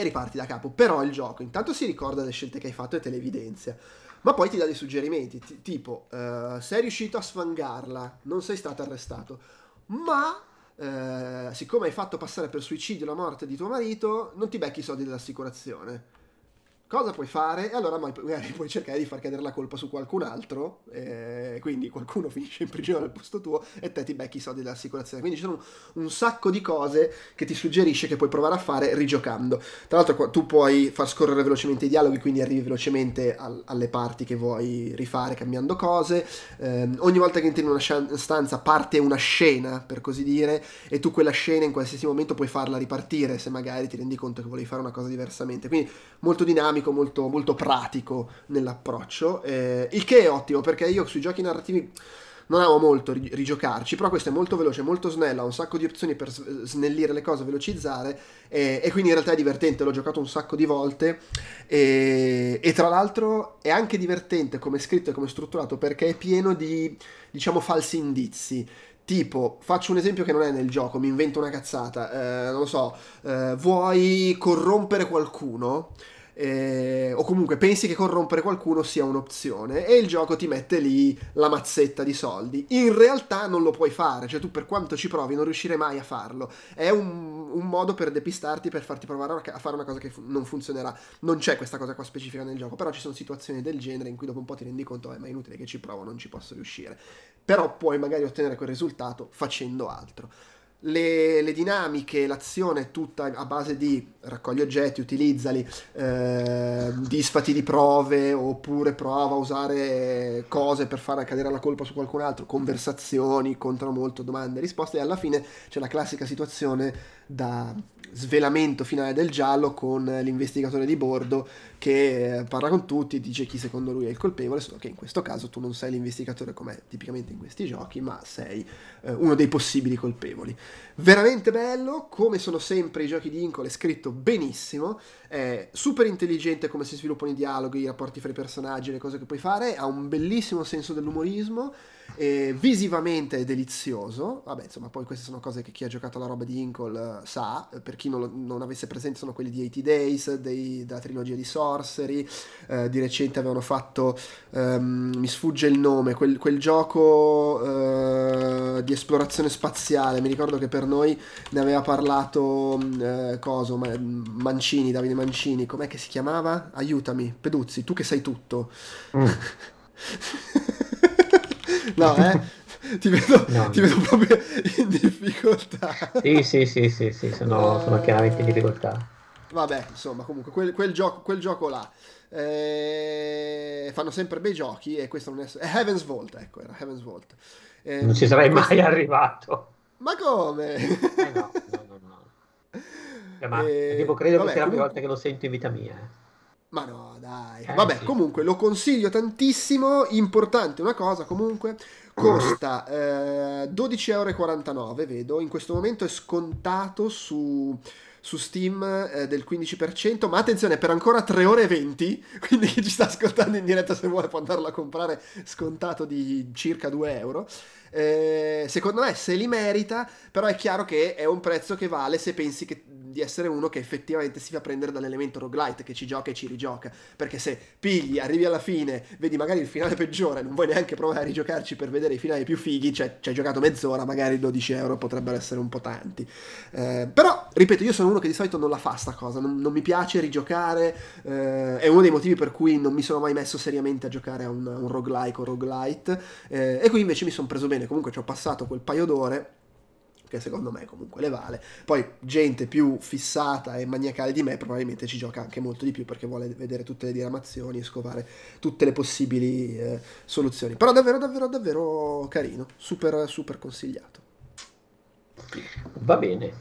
e riparti da capo. Però il gioco intanto si ricorda delle scelte che hai fatto e te le evidenzia. Ma poi ti dà dei suggerimenti, ti- tipo, eh, sei riuscito a sfangarla, non sei stato arrestato, ma eh, siccome hai fatto passare per suicidio la morte di tuo marito, non ti becchi i soldi dell'assicurazione. Cosa puoi fare? E allora magari puoi cercare di far cadere la colpa su qualcun altro, eh, quindi qualcuno finisce in prigione al posto tuo e te ti becchi i soldi dell'assicurazione. Quindi ci sono un, sacco di cose che ti suggerisce che puoi provare a fare rigiocando. Tra l'altro tu puoi far scorrere velocemente i dialoghi, quindi arrivi velocemente al- alle parti che vuoi rifare cambiando cose. Ehm, ogni volta che entri in una stanza parte una scena, per così dire, e tu quella scena in qualsiasi momento puoi farla ripartire se magari ti rendi conto che volevi fare una cosa diversamente. Quindi molto dinamico, molto, molto pratico nell'approccio, eh, il che è ottimo perché io sui giochi narrativi non amo molto ri- rigiocarci, però questo è molto veloce, molto snello, ha un sacco di opzioni per snellire le cose, velocizzare e, e quindi in realtà è divertente, l'ho giocato un sacco di volte e, e tra l'altro è anche divertente come scritto e come strutturato perché è pieno di, diciamo, falsi indizi. Tipo, faccio un esempio che non è nel gioco, mi invento una cazzata, eh, non lo so, eh, vuoi corrompere qualcuno? Eh, o comunque pensi che corrompere qualcuno sia un'opzione e il gioco ti mette lì la mazzetta di soldi. In realtà non lo puoi fare, cioè tu per quanto ci provi non riuscirai mai a farlo. È un, un modo per depistarti, per farti provare a, fare una cosa che non funzionerà. Non c'è questa cosa qua specifica nel gioco, però ci sono situazioni del genere in cui dopo un po' ti rendi conto, eh, ma è inutile che ci provo, non ci posso riuscire. Però puoi magari ottenere quel risultato facendo altro. Le, le dinamiche, l'azione è tutta a base di raccogli oggetti, utilizzali, eh, disfati di prove oppure prova a usare cose per far cadere la colpa su qualcun altro, conversazioni, contano molto domande e risposte e alla fine c'è la classica situazione da svelamento finale del giallo con l'investigatore di bordo che eh, parla con tutti e dice chi secondo lui è il colpevole, solo che in questo caso tu non sei l'investigatore come tipicamente in questi giochi, ma sei eh, uno dei possibili colpevoli. Veramente bello, come sono sempre i giochi di Incole, è scritto benissimo, è super intelligente come si sviluppano i dialoghi, i rapporti fra i personaggi, le cose che puoi fare, ha un bellissimo senso dell'umorismo e visivamente delizioso. Vabbè, insomma, poi queste sono cose che chi ha giocato la roba di Inkle eh, sa. Per chi non, lo- non avesse presente, sono quelli di 80 Days, dei- della trilogia di Sorcery. Eh, di recente avevano fatto, ehm, mi sfugge il nome, quel, quel gioco eh, di esplorazione spaziale. Mi ricordo che per noi ne aveva parlato eh, coso, Ma- Mancini, Davide Mancini. Com'è che si chiamava? Aiutami, Peduzzi, tu che sai tutto. Mm. no, eh? Ti vedo, No. ti vedo proprio in difficoltà. Sì, sì, sì, sì, sì, sono, sono chiaramente in difficoltà. Vabbè, insomma, comunque quel, quel gioco, quel gioco là. Eh, fanno sempre bei giochi e questo non è... è Heaven's Vault, ecco, era Heaven's Vault. Eh, Non ci sarei questo- mai arrivato. Ma come? Eh no, no, no, no. Eh, ma Eh, tipo, credo vabbè, che sia la prima volta che lo sento in vita mia. Ma no, dai. Eh, Vabbè, comunque lo consiglio tantissimo. Importante una cosa, comunque, costa eh, 12,49 euro, vedo. In questo momento è scontato su, su Steam eh, del 15%, ma attenzione, per ancora 3 ore e 20, quindi chi ci sta ascoltando in diretta se vuole può andarlo a comprare scontato di circa 2 euro. Eh, secondo me se li merita, però è chiaro che è un prezzo che vale se pensi che- di essere uno che effettivamente si fa prendere dall'elemento roguelite, che ci gioca e ci rigioca. Perché se pigli, arrivi alla fine, vedi magari il finale peggiore, non vuoi neanche provare a rigiocarci per vedere i finali più fighi, cioè ci hai giocato mezz'ora, magari 12 euro potrebbero essere un po' tanti. Eh, però, ripeto, io sono uno che di solito non la fa sta cosa, non, non mi piace rigiocare, eh, è uno dei motivi per cui non mi sono mai messo seriamente a giocare a un, un roguelike o roguelite, eh, e qui invece mi sono preso bene, comunque ci ho passato quel paio d'ore che secondo me comunque le vale. Poi gente più fissata e maniacale di me probabilmente ci gioca anche molto di più perché vuole vedere tutte le diramazioni e scovare tutte le possibili eh, soluzioni. Però davvero davvero davvero carino, super super consigliato. Va bene.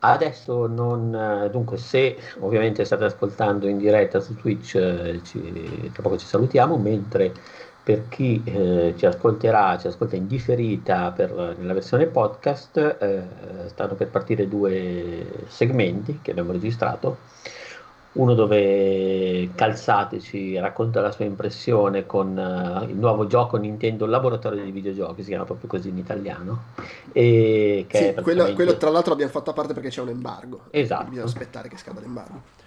Adesso non... eh, Dunque, se ovviamente state ascoltando in diretta su Twitch, eh, ci- tra poco ci salutiamo, mentre per chi eh, ci ascolterà, ci ascolta in differita per, nella versione podcast, eh, stanno per partire due segmenti che abbiamo registrato. Uno dove Calzate ci racconta la sua impressione con eh, il nuovo gioco Nintendo Laboratorio di Videogiochi, si chiama proprio così in italiano. E che Sì, è quello, praticamente- quello tra l'altro abbiamo fatto a parte perché c'è un embargo. Esatto. Bisogna aspettare che scada l'embargo.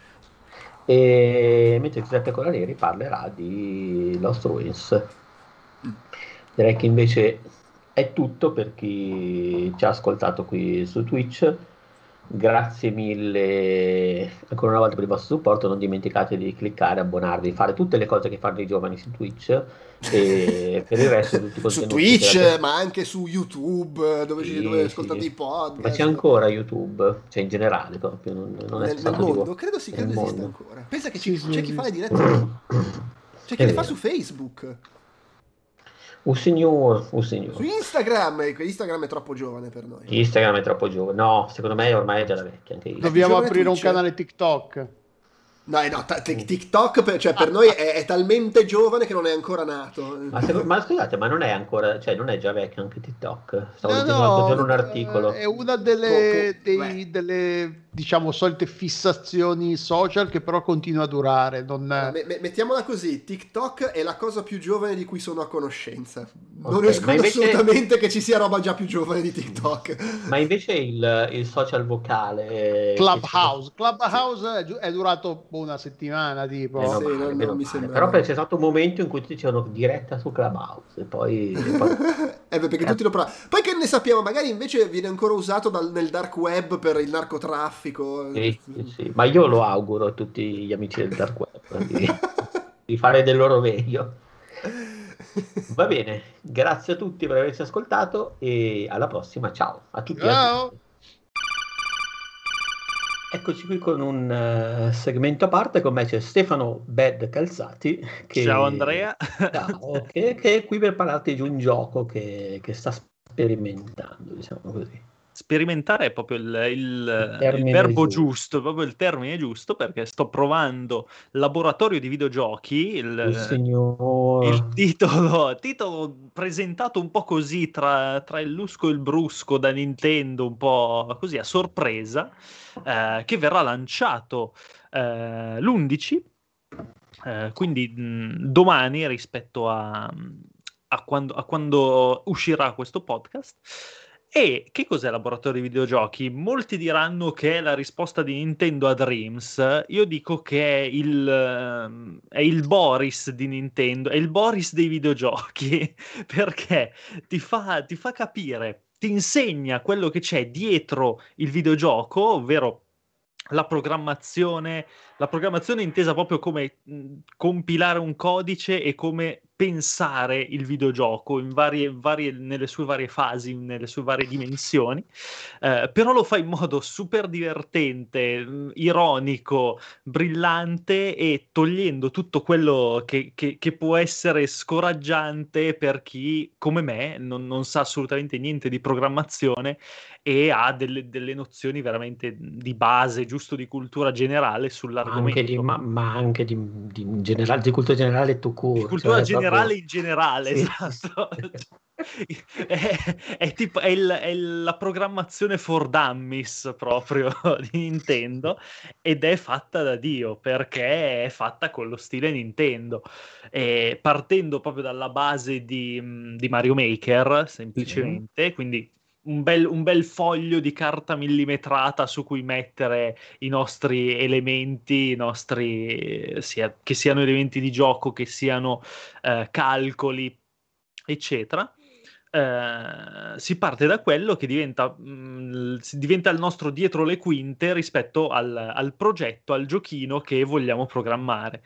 E mentre Giuseppe Colaneri parlerà di Lost Ruins. Direi che invece è tutto per chi ci ha ascoltato qui su Twitch. Grazie mille ancora una volta per il vostro supporto. Non dimenticate di cliccare, abbonarvi, fare tutte le cose che fanno i giovani su Twitch e per il resto tutti i Su Twitch, che- ma anche su YouTube, dove, ci- Sì, dove sì. ascoltate i podcast. Ma c'è ancora YouTube, cioè in generale proprio, non, non è nel, mondo, dico- credo sì, nel credo esista mondo. ancora. Pensa che Sì, ci- sì, c'è chi fa le dirette. C'è chi È le fa su Facebook, Un signor, un signor. su Instagram. e Instagram è troppo giovane per noi. Instagram è troppo giovane. No, secondo me ormai è già da vecchia. Dobbiamo aprire un Twitch? canale TikTok. No, eh, no, TikTok per, cioè, per noi è, è talmente giovane che non è ancora nato. Ma, secondo- ma scusate, ma non è ancora, cioè non è già vecchio anche TikTok? Stavo No, leggendo no, l'altro giorno un articolo. eh, È una delle, dei- delle, diciamo, solite fissazioni social che però continua a durare. Non... Me- me- mettiamola così, TikTok è la cosa più giovane di cui sono a conoscenza. Non Ok, ma escludo invece- assolutamente che ci sia roba già più giovane di TikTok. Ma invece il, il social vocale... eh, Clubhouse. Clubhouse è, giu- è durato boh, una settimana, tipo. eh, Sì, meno non- male, non sembra- Però c'è stato un momento in cui ti dicevano diretta su Clubhouse e poi... e poi- eh, beh, perché tutti lo provano. Poi che ne sappiamo, magari invece viene ancora usato dal- nel dark web per il narcotraffico. Sì, sì, sì. Ma io lo auguro a tutti gli amici del dark web di, di fare del loro meglio. Va bene, grazie a tutti per averci ascoltato e alla prossima, ciao a tutti. e a Ciao. Eccoci qui con un eh, segmento a parte, con me c'è Stefano Bed Calzati. Che, Ciao Andrea. Ciao, che, che è qui per parlarti di un gioco che, che sta sperimentando, diciamo così. Sperimentare è proprio il, il- il termine verbo giusto. giusto, proprio il termine giusto, perché sto provando laboratorio di videogiochi, il, Il il titolo, titolo presentato un po' così tra, tra il lusco e il brusco da Nintendo, un po' così a sorpresa, eh, che verrà lanciato eh, l'11, eh, quindi mh, domani rispetto a, a quando, a quando uscirà questo podcast. E che cos'è Laboratorio Videogiochi? Molti diranno che è la risposta di Nintendo a Dreams. Io dico che è il, ehm, è il Boris di Nintendo, è il Boris dei videogiochi, perché ti fa, ti fa capire, ti insegna quello che c'è dietro il videogioco, ovvero la programmazione, la programmazione intesa proprio come compilare un codice e come pensare il videogioco varie, varie, nelle sue varie fasi, nelle sue varie dimensioni, eh, però lo fa in modo super divertente, ironico, brillante e togliendo tutto quello che, che, che, può essere scoraggiante per chi, come me, non, non sa assolutamente niente di programmazione e ha delle, delle, nozioni veramente di base, giusto di cultura generale sull'argomento. Anche di, ma, ma, anche di, di, generale, di cultura generale tu Di cultura cioè generale proprio... in generale, sì. esatto. è, è, tipo, è, il, è, la programmazione for dummies proprio di Nintendo ed è fatta da Dio perché è fatta con lo stile Nintendo. E partendo proprio dalla base di, di Mario Maker, semplicemente, sì. quindi un bel, un bel, foglio di carta millimetrata su cui mettere i nostri elementi, i nostri, sia, che siano elementi di gioco, che siano eh, calcoli, eccetera. Eh, si parte da quello che diventa, mh, mm, diventa, il nostro dietro le quinte rispetto al, al progetto, al giochino che vogliamo programmare.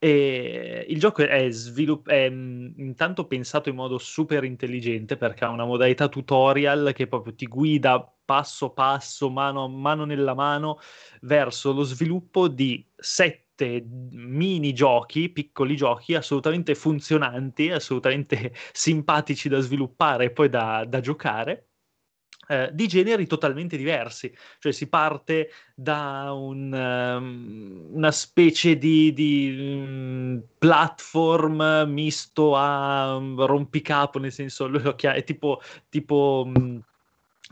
E il gioco è, svilupp- è intanto pensato in modo super intelligente perché ha una modalità tutorial che proprio ti guida passo passo, mano mano nella mano, verso lo sviluppo di sette mini giochi, piccoli giochi assolutamente funzionanti, assolutamente simpatici da sviluppare e poi da, da giocare eh, di generi totalmente diversi, cioè si parte da un, um, una specie di, di um, platform misto a um, rompicapo, nel senso è tipo, tipo, mm,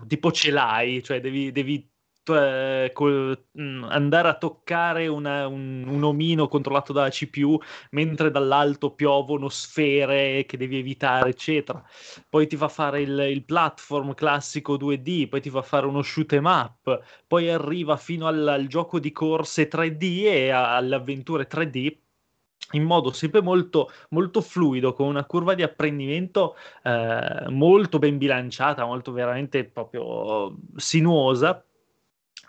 tipo ce l'hai, cioè devi, devi eh, col, mh, mm, andare a toccare una, un, un, omino controllato dalla CPU mentre dall'alto piovono sfere che devi evitare, eccetera. Poi ti fa fare il, il platform classico 2D, poi ti fa fare uno shoot 'em up, poi arriva fino al, al gioco di corse 3D e a, alle avventure 3D in modo sempre molto, molto fluido, con una curva di apprendimento eh, molto ben bilanciata, molto veramente proprio sinuosa,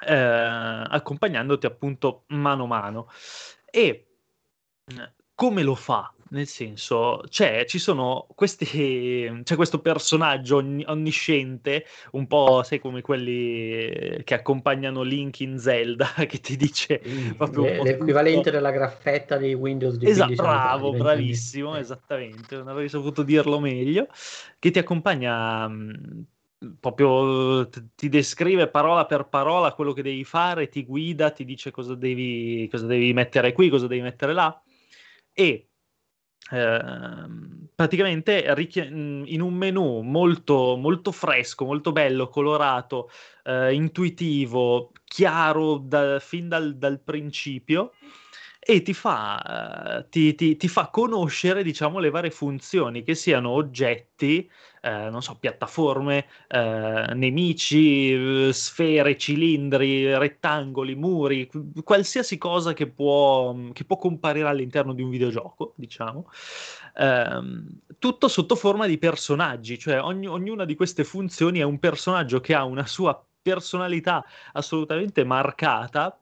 eh, accompagnandoti appunto mano a mano. E come lo fa? Nel senso, c'è, ci sono questi, c'è questo personaggio onnisciente, un po' sai come quelli che accompagnano Link in Zelda, che ti dice proprio l'equivalente tutto. della graffetta di Windows di esatto, bravo, bravissimo, esattamente, non avrei saputo dirlo meglio, che ti accompagna proprio ti descrive parola per parola quello che devi fare, ti guida, ti dice cosa devi, cosa devi mettere qui, cosa devi mettere là e eh, praticamente in un menu molto, molto fresco, molto bello, colorato, eh, intuitivo, chiaro da, fin dal, dal principio e ti fa, uh, ti, ti, ti fa, conoscere, diciamo, le varie funzioni, che siano oggetti, eh, non so, piattaforme, eh, nemici, sfere, cilindri, rettangoli, muri, qualsiasi cosa che può, che può comparire all'interno di un videogioco, diciamo. Eh, tutto sotto forma di personaggi, cioè ogni, ognuna di queste funzioni è un personaggio che ha una sua personalità assolutamente marcata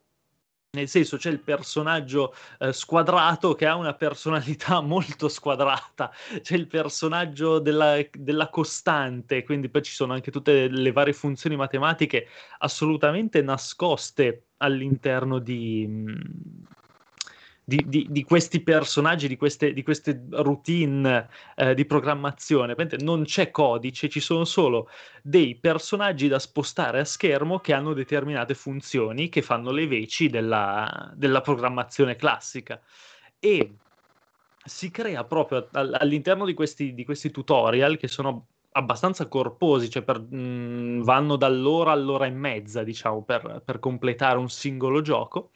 nel senso c'è il personaggio eh, squadrato che ha una personalità molto squadrata, c'è il personaggio della, della, costante, quindi poi ci sono anche tutte le varie funzioni matematiche assolutamente nascoste all'interno di, di, di, di, questi personaggi, di queste, di queste routine eh, di programmazione. Non c'è codice, ci sono solo dei personaggi da spostare a schermo che hanno determinate funzioni che fanno le veci della, della programmazione classica. E si crea proprio all'interno di questi, di questi tutorial che sono abbastanza corposi, cioè per, mh, vanno dall'ora all'ora e mezza, diciamo, per, per completare un singolo gioco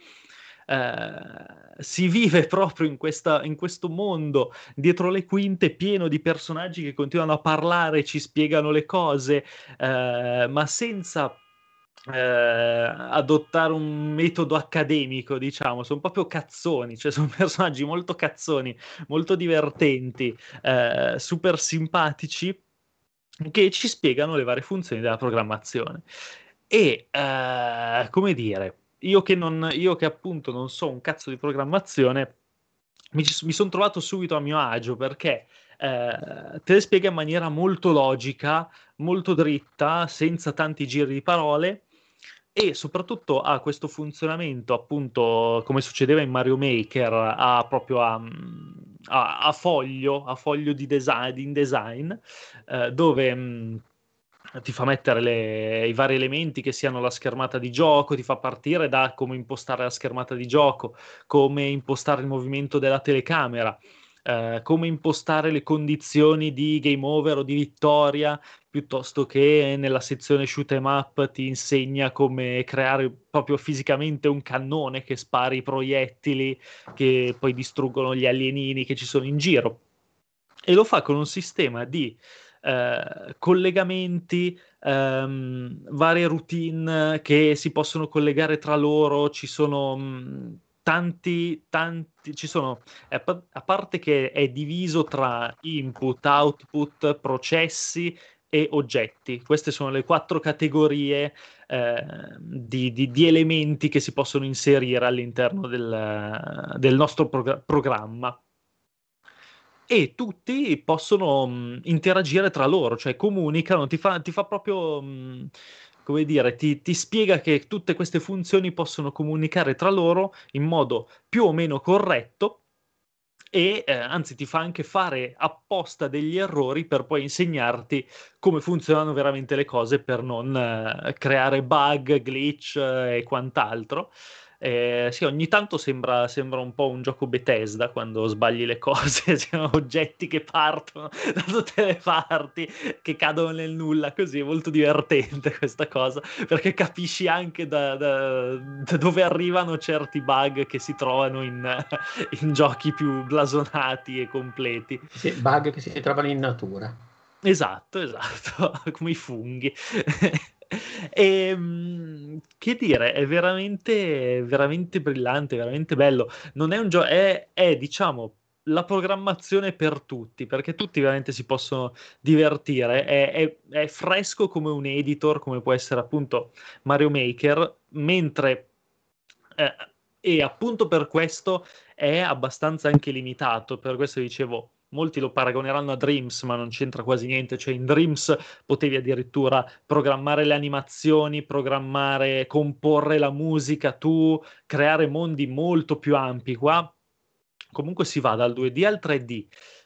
eh, si vive proprio in, questa, in questo mondo dietro le quinte pieno di personaggi che continuano a parlare, ci spiegano le cose, eh, ma senza eh, adottare un metodo accademico, diciamo, sono proprio cazzoni, cioè sono personaggi molto cazzoni, molto divertenti, eh, super simpatici che ci spiegano le varie funzioni della programmazione. E eh, come dire, io che, non, io che appunto non so un cazzo di programmazione, mi, mi sono trovato subito a mio agio perché eh, te le spiega in maniera molto logica, molto dritta, senza tanti giri di parole e soprattutto ha questo funzionamento appunto come succedeva in Mario Maker a proprio a, a, a foglio a foglio di design, di InDesign eh, dove mh, ti fa mettere le, i vari elementi che siano la schermata di gioco, ti fa partire da come impostare la schermata di gioco, come impostare il movimento della telecamera, eh, come impostare le condizioni di game over o di vittoria, piuttosto che nella sezione shoot 'em up ti insegna come creare proprio fisicamente un cannone che spari i proiettili che poi distruggono gli alienini che ci sono in giro. E lo fa con un sistema di eh, collegamenti, ehm, varie routine che si possono collegare tra loro, ci sono mh, mm, tanti, tanti, ci sono, a parte che è diviso tra input, output, processi e oggetti. Queste sono le quattro categorie eh, di, di, di, elementi che si possono inserire all'interno del, del nostro prog- programma e tutti possono mh, mhmm, interagire tra loro, cioè comunicano, ti fa, ti fa proprio, mh, mhmm, come dire, ti, ti, spiega che tutte queste funzioni possono comunicare tra loro in modo più o meno corretto e eh, anzi ti fa anche fare apposta degli errori per poi insegnarti come funzionano veramente le cose per non eh, creare bug, glitch eh, e quant'altro. Eh, sì, ogni tanto sembra, sembra, un po' un gioco Bethesda quando sbagli le cose, sono oggetti che partono da tutte le parti, che cadono nel nulla, così è molto divertente questa cosa, perché capisci anche da, da, da dove arrivano certi bug che si trovano in, in giochi più blasonati e completi. Sì, bug che si trovano in natura. Esatto, esatto, come i funghi. E, ehm, che dire, è veramente, veramente brillante, veramente bello. Non è un gioco, è, è diciamo la programmazione per tutti, perché tutti veramente si possono divertire. È, è, è, fresco come un editor, come può essere appunto Mario Maker, mentre eh, e appunto per questo è abbastanza anche limitato. Per questo dicevo molti lo paragoneranno a Dreams, ma non c'entra quasi niente. Cioè, in Dreams potevi addirittura programmare le animazioni, programmare, comporre la musica, tu creare mondi molto più ampi. Qua comunque si va dal 2D al 3D.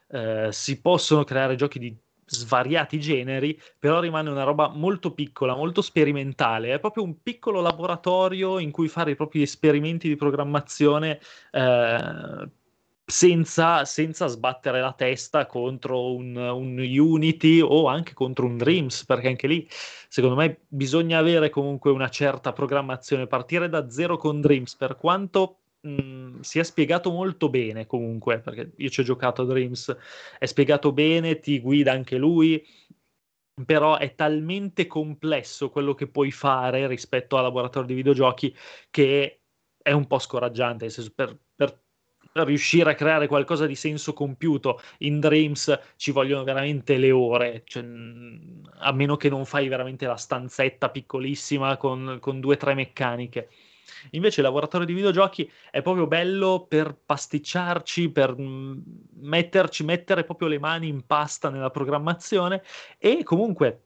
Eh, si possono creare giochi di svariati generi, però rimane una roba molto piccola, molto sperimentale. È proprio un piccolo laboratorio in cui fare i propri esperimenti di programmazione eh, senza, senza, sbattere la testa contro un, un, Unity o anche contro un Dreams, perché anche lì secondo me bisogna avere comunque una certa programmazione, partire da zero con Dreams, per quanto mh, sia spiegato molto bene comunque, perché io ci ho giocato a Dreams, è spiegato bene, ti guida anche lui, però è talmente complesso quello che puoi fare rispetto al laboratorio di videogiochi che è un po' scoraggiante, nel senso per, riuscire a creare qualcosa di senso compiuto in Dreams ci vogliono veramente le ore, cioè, a meno che non fai veramente la stanzetta piccolissima con, con due o tre meccaniche. Invece il laboratorio di videogiochi è proprio bello per pasticciarci, per metterci, mettere proprio le mani in pasta nella programmazione e comunque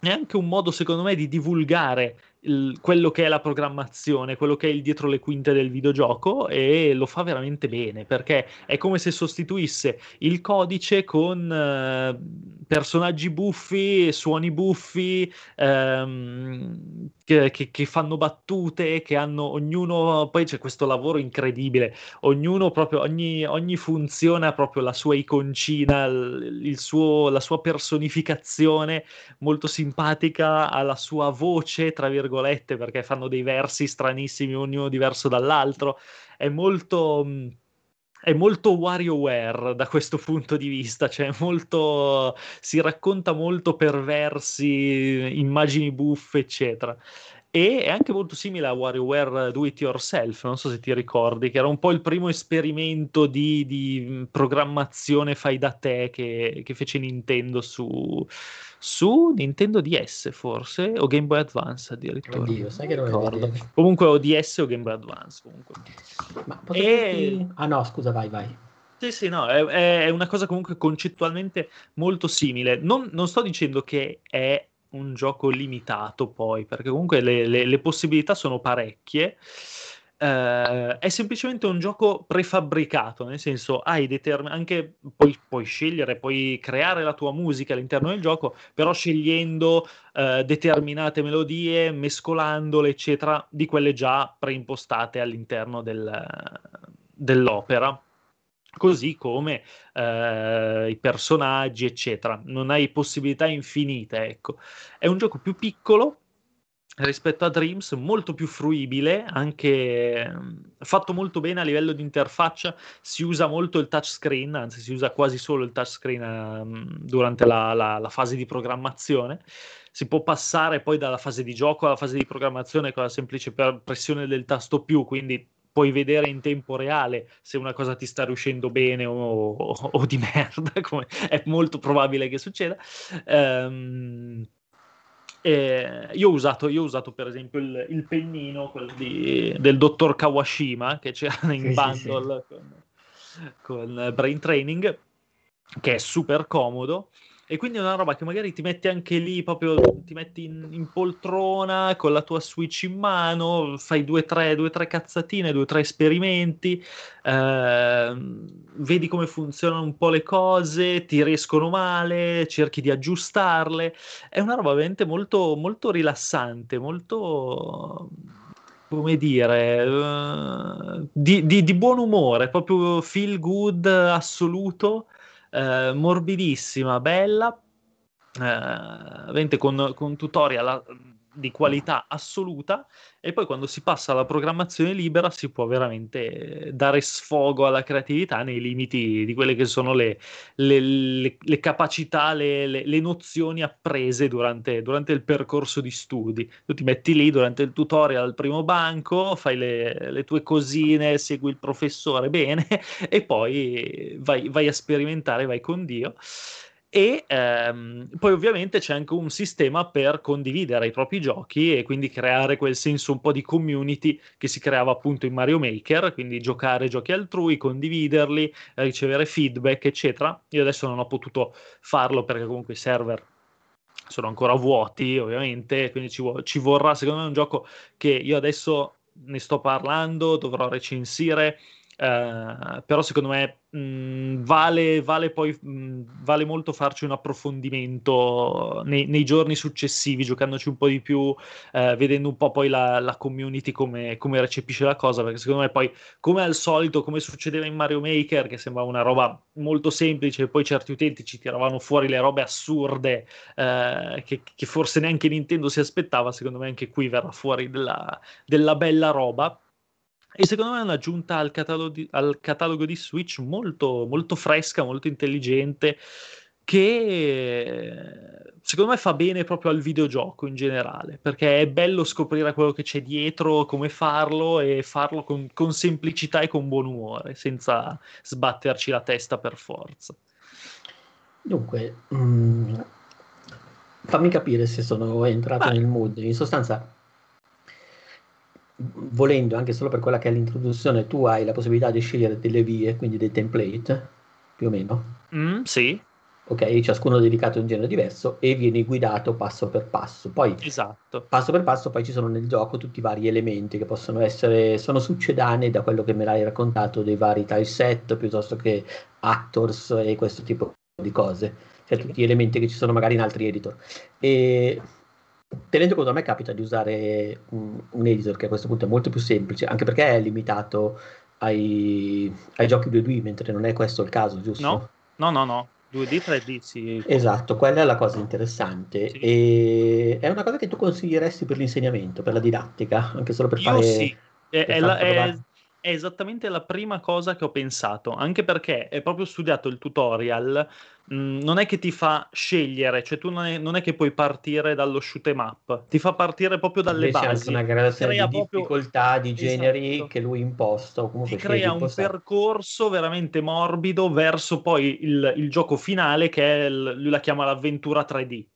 è anche un modo, secondo me, di divulgare il, quello che è la programmazione, quello che è il dietro le quinte del videogioco e lo fa veramente bene perché è come se sostituisse il codice con eh, personaggi buffi, suoni buffi ehm, che, che, che, fanno battute, che hanno ognuno, poi c'è questo lavoro incredibile, ognuno proprio, ogni, ogni funzione ha proprio la sua iconcina, il, il suo, la sua personificazione molto simpatica, ha la sua voce, tra virgolette virgolette, perché fanno dei versi stranissimi, ognuno diverso dall'altro. È molto. mh, È molto WarioWare da questo punto di vista, cioè molto, si racconta molto per versi, immagini buffe, eccetera. E è anche molto simile a WarioWare Do It Yourself, non so se ti ricordi, che era un po' il primo esperimento di, di mh, programmazione fai da te che, che fece Nintendo su, su Nintendo DS forse, o Game Boy Advance addirittura. Oddio, sai che non ricordo. Comunque o DS o Game Boy Advance comunque. Ma E- potresti... Ah no, scusa, vai, vai. Sì, sì, no, è, è- è una cosa comunque concettualmente molto simile. Non, non sto dicendo che è un gioco limitato poi, perché comunque le, le- le possibilità sono parecchie. Eh, è semplicemente un gioco prefabbricato, nel senso hai determin- anche puoi, puoi scegliere, puoi creare la tua musica all'interno del gioco, però scegliendo eh, determinate melodie, mescolandole, eccetera, di quelle già preimpostate all'interno del- dell'opera così come eh, i personaggi, eccetera. Non hai possibilità infinite, ecco. È un gioco più piccolo rispetto a Dreams, molto più fruibile, anche mm, fatto molto bene a livello di interfaccia. Si usa molto il touchscreen, anzi, si usa quasi solo il touchscreen ehm, durante la, la- la fase di programmazione. Si può passare poi dalla fase di gioco alla fase di programmazione con la semplice pressione del tasto più, quindi puoi vedere in tempo reale se una cosa ti sta riuscendo bene o, o- o di merda, come è molto probabile che succeda. Ehm, eh, io, ho usato, io ho usato per esempio il, il pennino di- del dottor Kawashima che c'era in Sì, sì, bundle con, con Brain Training, che è super comodo. E quindi è una roba che magari ti metti anche lì, proprio ti metti in, in poltrona con la tua Switch in mano, fai due o tre, tre cazzatine, due o tre esperimenti, ehm, vedi come funzionano un po' le cose, ti riescono male, cerchi di aggiustarle. È una roba veramente molto, molto rilassante, molto, come dire, eh, di, di- di buon umore, proprio feel good assoluto, eh, morbidissima, bella, eh, con, con tutorial di qualità assoluta e poi quando si passa alla programmazione libera si può veramente dare sfogo alla creatività nei limiti di quelle che sono le, le- le- le capacità, le, nozioni apprese durante, durante il percorso di studi. Tu ti metti lì durante il tutorial al primo banco, fai le, le tue cosine, segui il professore bene e poi vai, vai a sperimentare, vai con Dio. E ehm, poi ovviamente c'è anche un sistema per condividere i propri giochi e quindi creare quel senso un po' di community che si creava appunto in Mario Maker, quindi giocare giochi altrui, condividerli, ricevere feedback, eccetera. Io adesso non ho potuto farlo perché comunque i server sono ancora vuoti, ovviamente, quindi ci, vo- ci vorrà, secondo me, un gioco che io adesso ne sto parlando, dovrò recensire, eh, però secondo me mh, vale, vale poi mh, vale molto farci un approfondimento nei, nei giorni successivi, giocandoci un po' di più, eh, vedendo un po' poi la, la community come, come recepisce la cosa, perché secondo me poi, come al solito, come succedeva in Mario Maker, che sembrava una roba molto semplice, poi certi utenti ci tiravano fuori le robe assurde eh, che, che forse neanche Nintendo si aspettava, secondo me anche qui verrà fuori della, della bella roba. E secondo me è un'aggiunta al catalogo di, al catalogo di Switch molto, molto fresca, molto intelligente, che secondo me fa bene proprio al videogioco in generale, perché è bello scoprire quello che c'è dietro, come farlo e farlo con, con semplicità e con buon umore, senza sbatterci la testa per forza. Dunque, mm, fammi capire se sono entrato Vai. nel mood. In sostanza, volendo anche solo per quella che è l'introduzione, tu hai la possibilità di scegliere delle vie, quindi dei template, più o meno. Mm, sì, Ok, ciascuno dedicato a un genere diverso e vieni guidato passo per passo. Poi esatto. passo per passo poi ci sono nel gioco tutti i vari elementi che possono essere, sono succedanei da quello che me l'hai raccontato dei vari tileset piuttosto che actors e questo tipo di cose, cioè tutti gli elementi che ci sono magari in altri editor. E tenendo conto a me capita di usare un, un editor che a questo punto è molto più semplice, anche perché è limitato ai, ai giochi 2D, mentre non è questo il caso, giusto? No, no, no, no. 2D, 3D, sì. Esatto, quella è la cosa interessante. Sì. E è una cosa che tu consiglieresti per l'insegnamento, per la didattica, anche solo per Io fare... sì, è, è la- è-. È esattamente la prima cosa che ho pensato, anche perché è proprio studiato il tutorial, mh, non è che ti fa scegliere, cioè tu non è, non è che puoi partire dallo shoot 'em up, ti fa partire proprio dalle Invece anche basi, una gradazione crea di proprio- difficoltà, di generi Esatto. che lui imposta o ti comunque sceglie crea un percorso veramente morbido verso poi il, il gioco finale che è il- lui la chiama l'avventura 3D,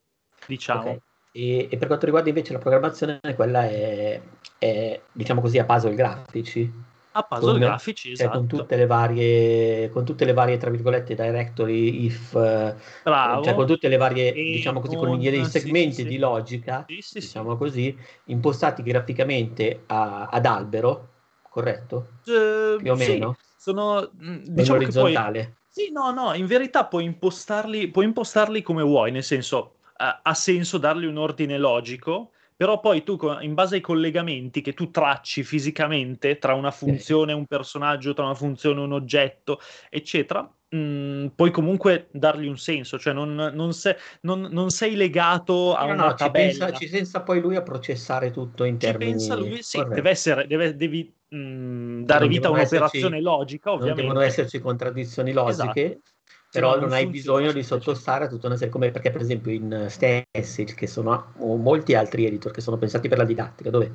diciamo. Ok. E, e per quanto riguarda invece la programmazione, quella è, è, diciamo così, a puzzle grafici. A puzzle Con- grafici, Cioè esatto. con tutte le varie, con tutte le varie, tra virgolette, directory, if, eh, Bravo. cioè con tutte le varie, E diciamo così, con- dei sì, segmenti sì, di logica, Sì, sì, diciamo così, impostati graficamente a- ad albero, corretto? Eh, Più o meno? sono In diciamo poi orizzontale. Sì, no, no, in verità puoi impostarli, puoi impostarli come vuoi, nel senso ha, ha senso dargli un ordine logico, però poi tu in base ai collegamenti che tu tracci fisicamente tra una funzione, un personaggio, tra una funzione, un oggetto, eccetera, mh, puoi comunque dargli un senso, cioè non, non se- non- non sei legato a No, una no, ci tabella. pensa, ci pensa poi lui a processare tutto in Ci termini... pensa lui, sì, corretto. deve essere, deve- devi mh, dare Non vita a un'operazione esserci- logica, Non ovviamente. devono esserci contraddizioni logiche, Esatto. Però no non non hai bisogno di sottostare a tutta una serie, come perché per esempio in Stencil, che sono o molti altri editor che sono pensati per la didattica, dove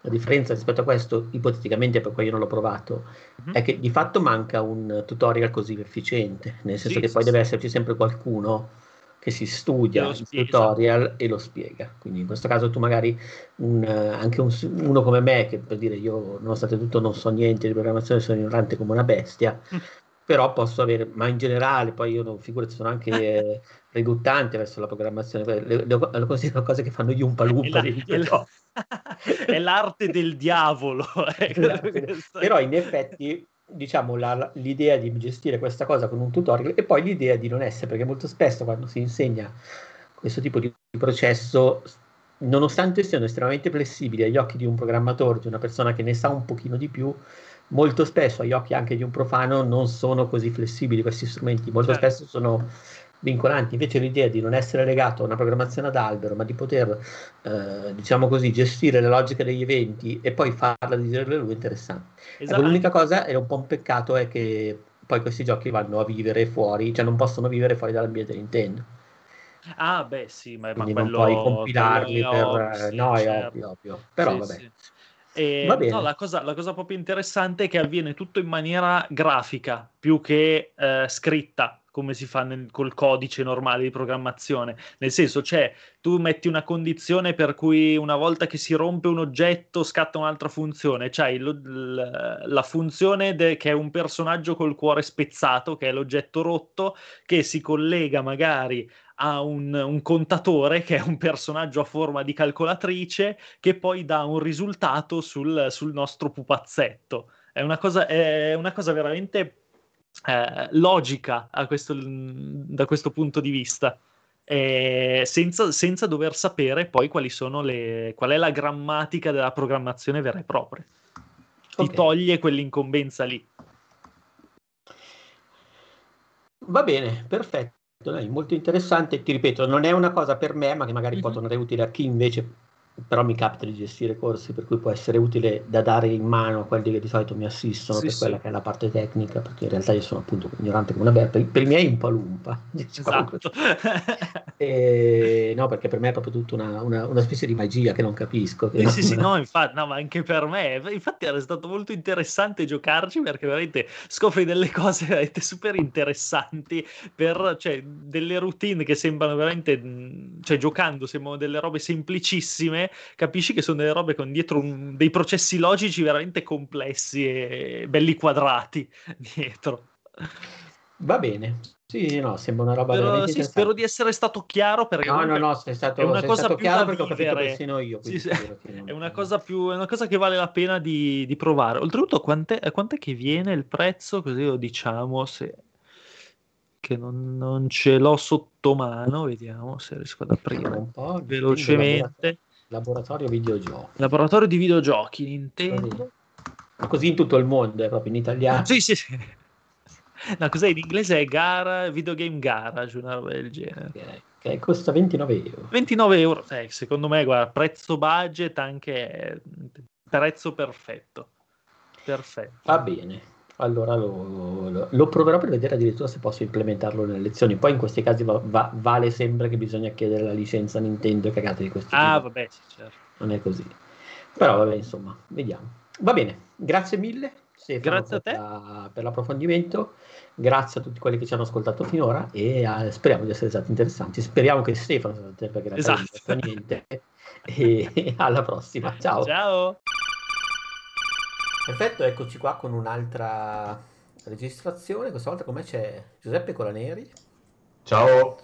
la differenza rispetto a questo, ipoteticamente, perché io non l'ho provato, Mhm. è che di fatto manca un tutorial così efficiente, nel senso Sì, che poi sì. deve esserci sempre qualcuno che si studia il spiega. tutorial e lo spiega. Quindi in questo caso tu magari un, eh, anche un- uno come me, che per dire io nonostante tutto non so niente di programmazione, sono ignorante come una bestia, Mm. Però posso avere, ma in generale poi io non figurati, sono anche eh, riluttante verso la programmazione, le, le, le considero cose che fanno gli un È, palumpa la- dei è videogiochi. è l'arte del diavolo. è- Però in effetti, diciamo, la- l'idea di gestire questa cosa con un tutorial e poi l'idea di non essere, perché molto spesso quando si insegna questo tipo di processo, nonostante siano estremamente flessibili agli occhi di un programmatore, di una persona che ne sa un pochino di più, molto spesso agli occhi anche di un profano non sono così flessibili questi strumenti, molto Certo. spesso sono vincolanti. Invece l'idea di non essere legato a una programmazione ad albero, ma di poter, eh, diciamo così, gestire la logica degli eventi e poi farla digerire lui è interessante. Ecco, Esatto. l'unica cosa è un po' un peccato è che poi questi giochi vanno a vivere fuori, cioè non possono vivere fuori dall'ambiente Nintendo. Ah, beh, sì, ma, ma Quindi quello, non puoi compilarli quello per... ovvio, eh, sì, no, è certo. ovvio, ovvio. Però Sì, vabbè. sì. E, no, la, cosa, la cosa proprio interessante è che avviene tutto in maniera grafica più che eh, scritta, come si fa nel- col codice normale di programmazione. Nel senso, c'è, tu metti una condizione per cui una volta che si rompe un oggetto scatta un'altra funzione. C'hai lo- l- la funzione de- che è un personaggio col cuore spezzato, che è l'oggetto rotto, che si collega magari a un, un contatore, che è un personaggio a forma di calcolatrice, che poi dà un risultato sul, sul nostro pupazzetto. È una cosa, è una cosa veramente eh, logica a questo- da questo punto di vista. Senza, senza dover sapere poi quali sono le, qual è la grammatica della programmazione vera e propria. Ti toglie quell'incombenza lì. Va bene, perfetto. Molto interessante. Ti ripeto, non è una cosa per me, ma che magari può Mhm. tornare utile a chi invece però mi capita di gestire corsi, per cui può essere utile da dare in mano a quelli che di solito mi assistono Sì, per sì. quella che è la parte tecnica, perché in realtà io sono appunto ignorante come una berta, per, per i miei un palumpa. diciamo Esatto. E- no, perché per me è proprio tutta una, una- una specie di magia che non capisco. che Sì, sì, sì, non- no, infatti, no, ma anche per me. Infatti era stato molto interessante giocarci perché veramente scopri delle cose veramente super interessanti per, cioè, delle routine che sembrano veramente, cioè, giocando sembrano delle robe semplicissime, capisci che sono delle robe con dietro un- dei processi logici veramente complessi e belli quadrati dietro. Va bene. Sì, no, sembra una roba Spero, veramente sì, spero di essere stato chiaro perché No, no, no, sei stato, è una sei cosa stato più chiaro perché ho capito persino io. Sì, sì. È una cosa più, è una cosa che vale la pena di, di provare. Oltretutto, quant'è, quant'è che viene il prezzo? Così lo diciamo se che non, non ce l'ho sotto mano. Vediamo se riesco ad aprire velocemente. Laboratorio videogiochi. Laboratorio di videogiochi Nintendo. Ma così in tutto il mondo, è proprio in italiano. Sì, sì, sì. No, cos'è in inglese? È gara, videogame garage, una roba del genere. Che, che costa 29 euro. 29 euro, eh, secondo me, guarda, prezzo budget anche eh, prezzo perfetto. Perfetto. Va bene. Allora lo, lo- lo proverò per vedere addirittura se posso implementarlo nelle lezioni. Poi in questi casi va- va- vale sempre che bisogna chiedere la licenza Nintendo e cagate di questo Ah, tipo. vabbè, sì, certo. Non è così. Però vabbè, insomma, vediamo. Va bene, grazie mille. Stefano, Grazie a per, te. la- per l'approfondimento. Grazie a tutti quelli che ci hanno ascoltato finora e eh, speriamo di essere stati interessanti. Speriamo che Stefano sia stato perché non Esatto. niente. E alla prossima. Ciao. Ciao. Perfetto, eccoci qua con un'altra registrazione. Questa volta con me c'è Giuseppe Colaneri. Ciao,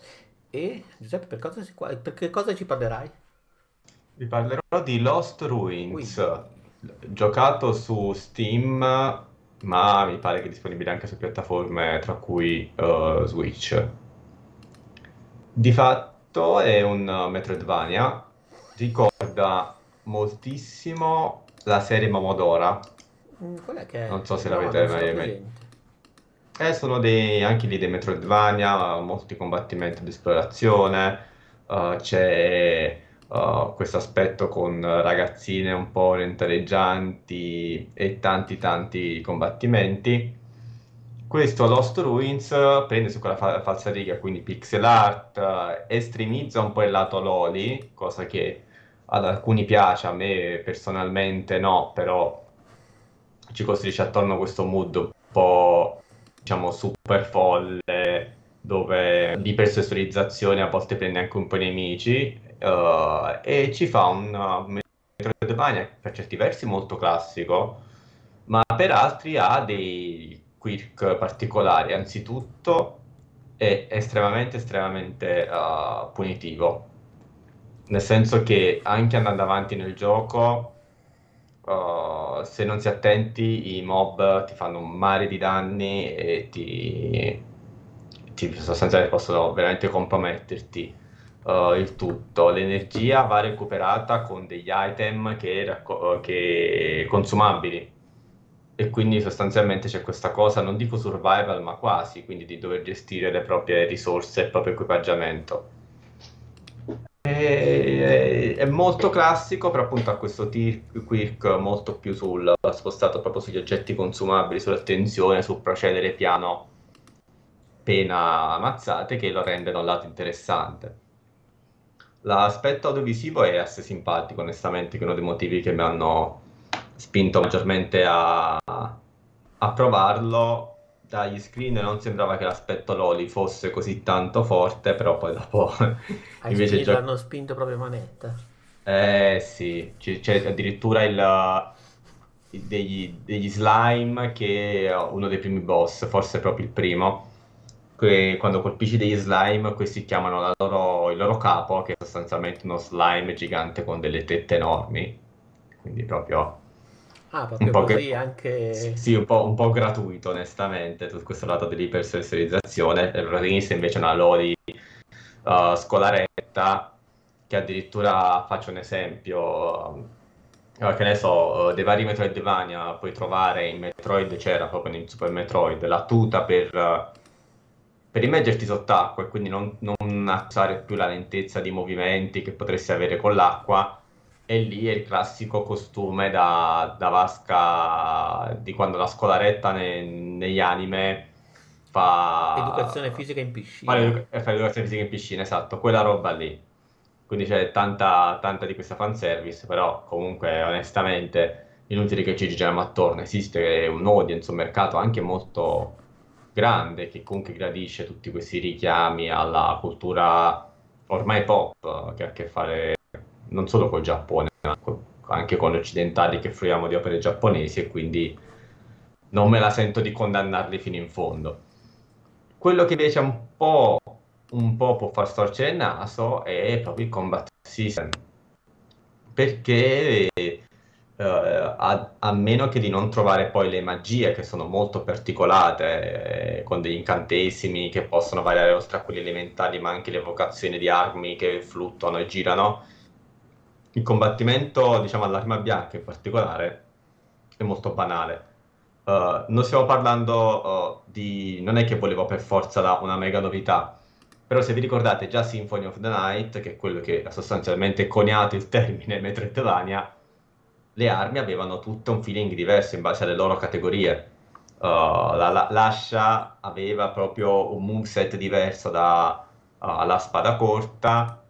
E Giuseppe, per cosa, si- per che cosa ci parlerai? vi parlerò di Lost Ruins, giocato su Steam, ma mi pare che è disponibile anche su piattaforme tra cui eh, Switch. Di fatto è un uh, Metroidvania, ricorda moltissimo la serie Momodora. Mm, Qual è che è? Non so se No, l'avete mai- presente. Eh, sono dei, anche lì dei Metroidvania, molti combattimenti di esplorazione, eh, c'è eh, questo aspetto con ragazzine un po' orientaleggianti e tanti tanti combattimenti. Questo Lost Ruins prende su quella fa- falsariga, quindi pixel art, eh, estremizza un po' il lato loli, cosa che ad alcuni piace, a me personalmente no, però ci costruisce attorno questo mood un po' diciamo super folle dove l'ipersessualizzazione a volte prende anche un po' i nemici eh, e ci fa un uh, Metroidvania per certi versi molto classico ma per altri ha dei quirk particolari. Anzitutto è estremamente estremamente uh, punitivo. Nel senso che anche andando avanti nel gioco Uh, se non si attenti, i mob ti fanno un mare di danni e ti, ti sostanzialmente possono veramente comprometterti uh, il tutto. L'energia va recuperata con degli item che, racco- che consumabili. E quindi sostanzialmente c'è questa cosa, non dico survival, ma quasi, quindi di dover gestire le proprie risorse e il proprio equipaggiamento. E- È molto classico, però appunto ha questo quirk molto più sul spostato proprio sugli oggetti consumabili, sull'attenzione, sul procedere piano pena mazzate che lo rende da un lato interessante. L'aspetto audiovisivo è assai simpatico, onestamente, che è uno dei motivi che mi hanno spinto maggiormente a, a provarlo. Dagli screen non sembrava che l'aspetto Loli fosse così tanto forte, però poi dopo invece gio- hanno spinto proprio manetta. eh sì, c- c'è addirittura il, degli, degli slime che è uno dei primi boss, forse proprio il primo, che quando colpisci degli slime questi chiamano la loro- il loro capo, che è sostanzialmente uno slime gigante con delle tette enormi, quindi proprio Ah, proprio così che- anche... sì, un po', un po' gratuito onestamente, tutto questo lato dell'ipersessualizzazione, il protagonista invece è una loli uh, scolaretta che addirittura faccio un esempio eh, che ne so, eh, dei vari Metroidvania puoi trovare in Metroid c'era proprio in Super Metroid la tuta per, eh, per immergerti sott'acqua e quindi non, non accusare più la lentezza di movimenti che potresti avere con l'acqua e lì è il classico costume da, da vasca di quando la scolaretta ne- negli anime fa Educazione fisica in piscina. fa l'edu- eh, fa l'educazione fisica in piscina, esatto, quella roba lì. Quindi c'è tanta, tanta di questa fanservice, però comunque onestamente inutile che ci giriamo attorno, esiste un audience, un mercato anche molto grande che comunque gradisce tutti questi richiami alla cultura ormai pop che ha a che fare non solo col Giappone, ma anche con gli occidentali che fruiamo di opere giapponesi e quindi non me la sento di condannarli fino in fondo. Quello che invece un po', un po' può far storcere il naso è proprio il combat system. Perché eh, a, a meno che di non trovare poi le magie che sono molto particolate, eh, con degli incantesimi che possono variare oltre a quelli elementali, ma anche le evocazioni di armi che fluttuano e girano, il combattimento, diciamo, all'arma bianca in particolare, è molto banale. Uh, non stiamo parlando uh, di... non è che volevo per forza la- una mega novità, però se vi ricordate già Symphony of the Night, che è quello che ha sostanzialmente coniato il termine Metroidvania, le armi avevano tutto un feeling diverso in base alle loro categorie. Uh, la, la- l'ascia aveva proprio un moveset diverso dalla spada corta,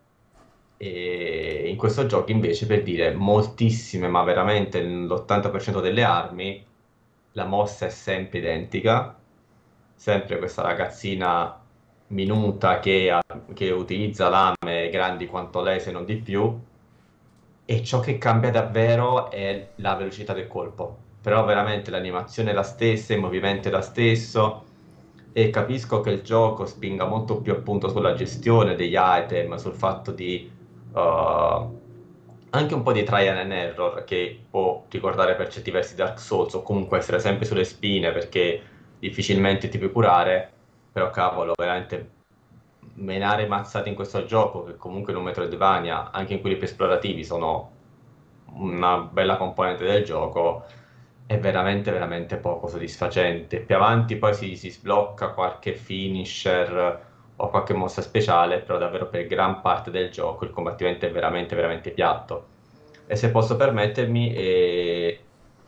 e in questo gioco invece per dire moltissime, ma veramente l'80% delle armi, la mossa è sempre identica, sempre questa ragazzina minuta che, ha- che utilizza lame grandi quanto lei se non di più, e ciò che cambia davvero è la velocità del colpo. Però veramente l'animazione è la stessa, il movimento è lo stesso, e capisco che il gioco spinga molto più appunto sulla gestione degli item, sul fatto di uh, anche un po' di trial and error che può ricordare per certi versi Dark Souls o comunque essere sempre sulle spine perché difficilmente ti puoi curare, però cavolo, veramente menare mazzate in questo gioco che comunque in un Metroidvania, anche in quelli più esplorativi, sono una bella componente del gioco è veramente veramente poco soddisfacente. Più avanti poi si, si sblocca qualche finisher o qualche mossa speciale, però davvero per gran parte del gioco il combattimento è veramente veramente piatto. E se posso permettermi, è,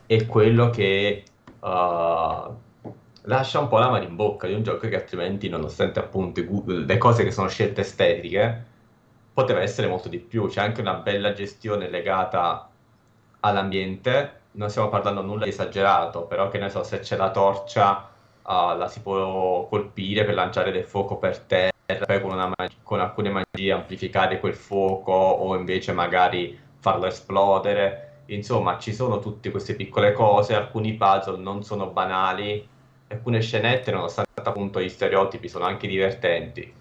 è quello che uh, lascia un po' l'amaro in bocca di un gioco che altrimenti, nonostante appunto le cose che sono scelte estetiche, poteva essere molto di più. C'è anche una bella gestione legata all'ambiente. Non stiamo parlando nulla di esagerato, però che ne so, se c'è la torcia uh, la si può colpire per lanciare del fuoco per terra, poi con, mag- con alcune magie amplificare quel fuoco o invece magari farlo esplodere. Insomma, ci sono tutte queste piccole cose, alcuni puzzle non sono banali, alcune scenette, nonostante appunto gli stereotipi, sono anche divertenti.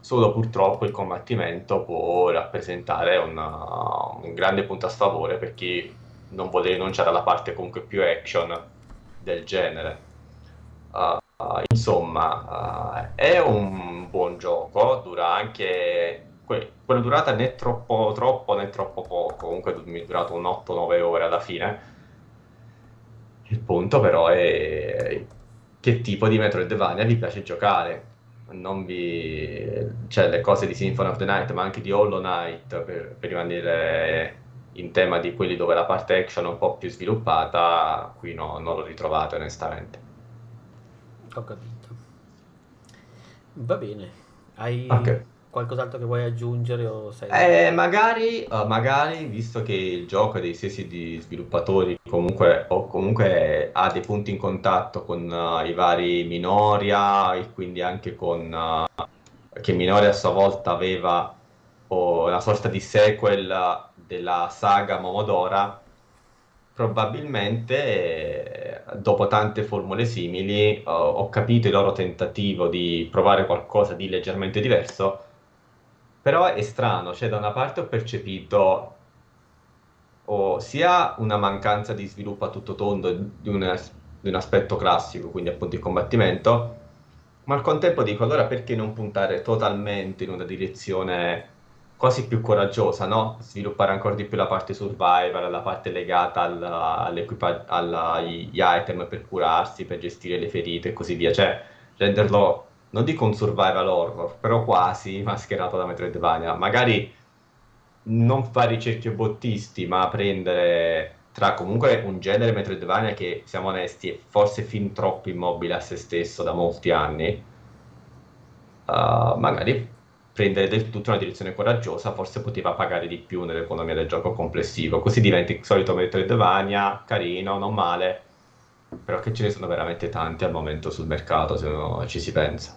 Solo purtroppo il combattimento può rappresentare una- un grande punto a sfavore per chi non vuole rinunciare alla parte comunque più action del genere. Uh, insomma, uh, è un buon gioco, dura anche que- quella durata né troppo troppo né troppo poco, comunque mi è durato un 8-9 ore alla fine. Il punto però è che tipo di Metroidvania vi piace giocare. Non vi... cioè le cose di Symphony of the Night, ma anche di Hollow Knight, per, per rimanere in tema di quelli dove la parte action è un po' più sviluppata, qui no- non l'ho ritrovato onestamente. Ho capito. Va bene. Hai Ok. qualcos'altro che vuoi aggiungere o sei... Eh, magari, eh, magari, visto che il gioco è dei stessi di sviluppatori, comunque, o comunque ha dei punti in contatto con eh, i vari Minoria e quindi anche con eh, che Minoria a sua volta aveva oh, una sorta di sequel della saga Momodora, probabilmente dopo tante formule simili ho, ho capito il loro tentativo di provare qualcosa di leggermente diverso, però è strano, cioè da una parte ho percepito o sia una mancanza di sviluppo a tutto tondo di un, di un aspetto classico, quindi appunto il combattimento, ma al contempo dico allora perché non puntare totalmente in una direzione quasi più coraggiosa, no? Sviluppare ancora di più la parte survival, la parte legata agli item per curarsi, per gestire le ferite e così via, cioè renderlo non dico un survival horror, però quasi mascherato da Metroidvania, magari non fare i cerchi bottisti, ma prendere tra comunque un genere Metroidvania che, siamo onesti, è forse fin troppo immobile a se stesso da molti anni, uh, magari prendere del tutto una direzione coraggiosa, forse poteva pagare di più nell'economia del gioco complessivo, così diventa il solito Metroidvania, carino, non male, però che ce ne sono veramente tanti al momento sul mercato, se uno ci si pensa.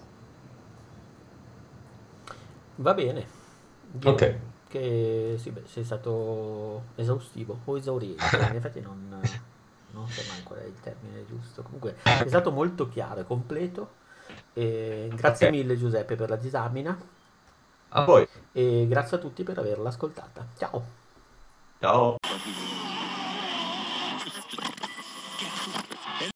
Va bene. Direi Ok. che sì, beh, sei stato esaustivo o esauriente. In effetti non, non so mai qual è il termine giusto. Comunque è stato molto chiaro e completo. E grazie Ok. mille Giuseppe per la disamina A voi, e grazie a tutti per averla ascoltata. Ciao! ciao!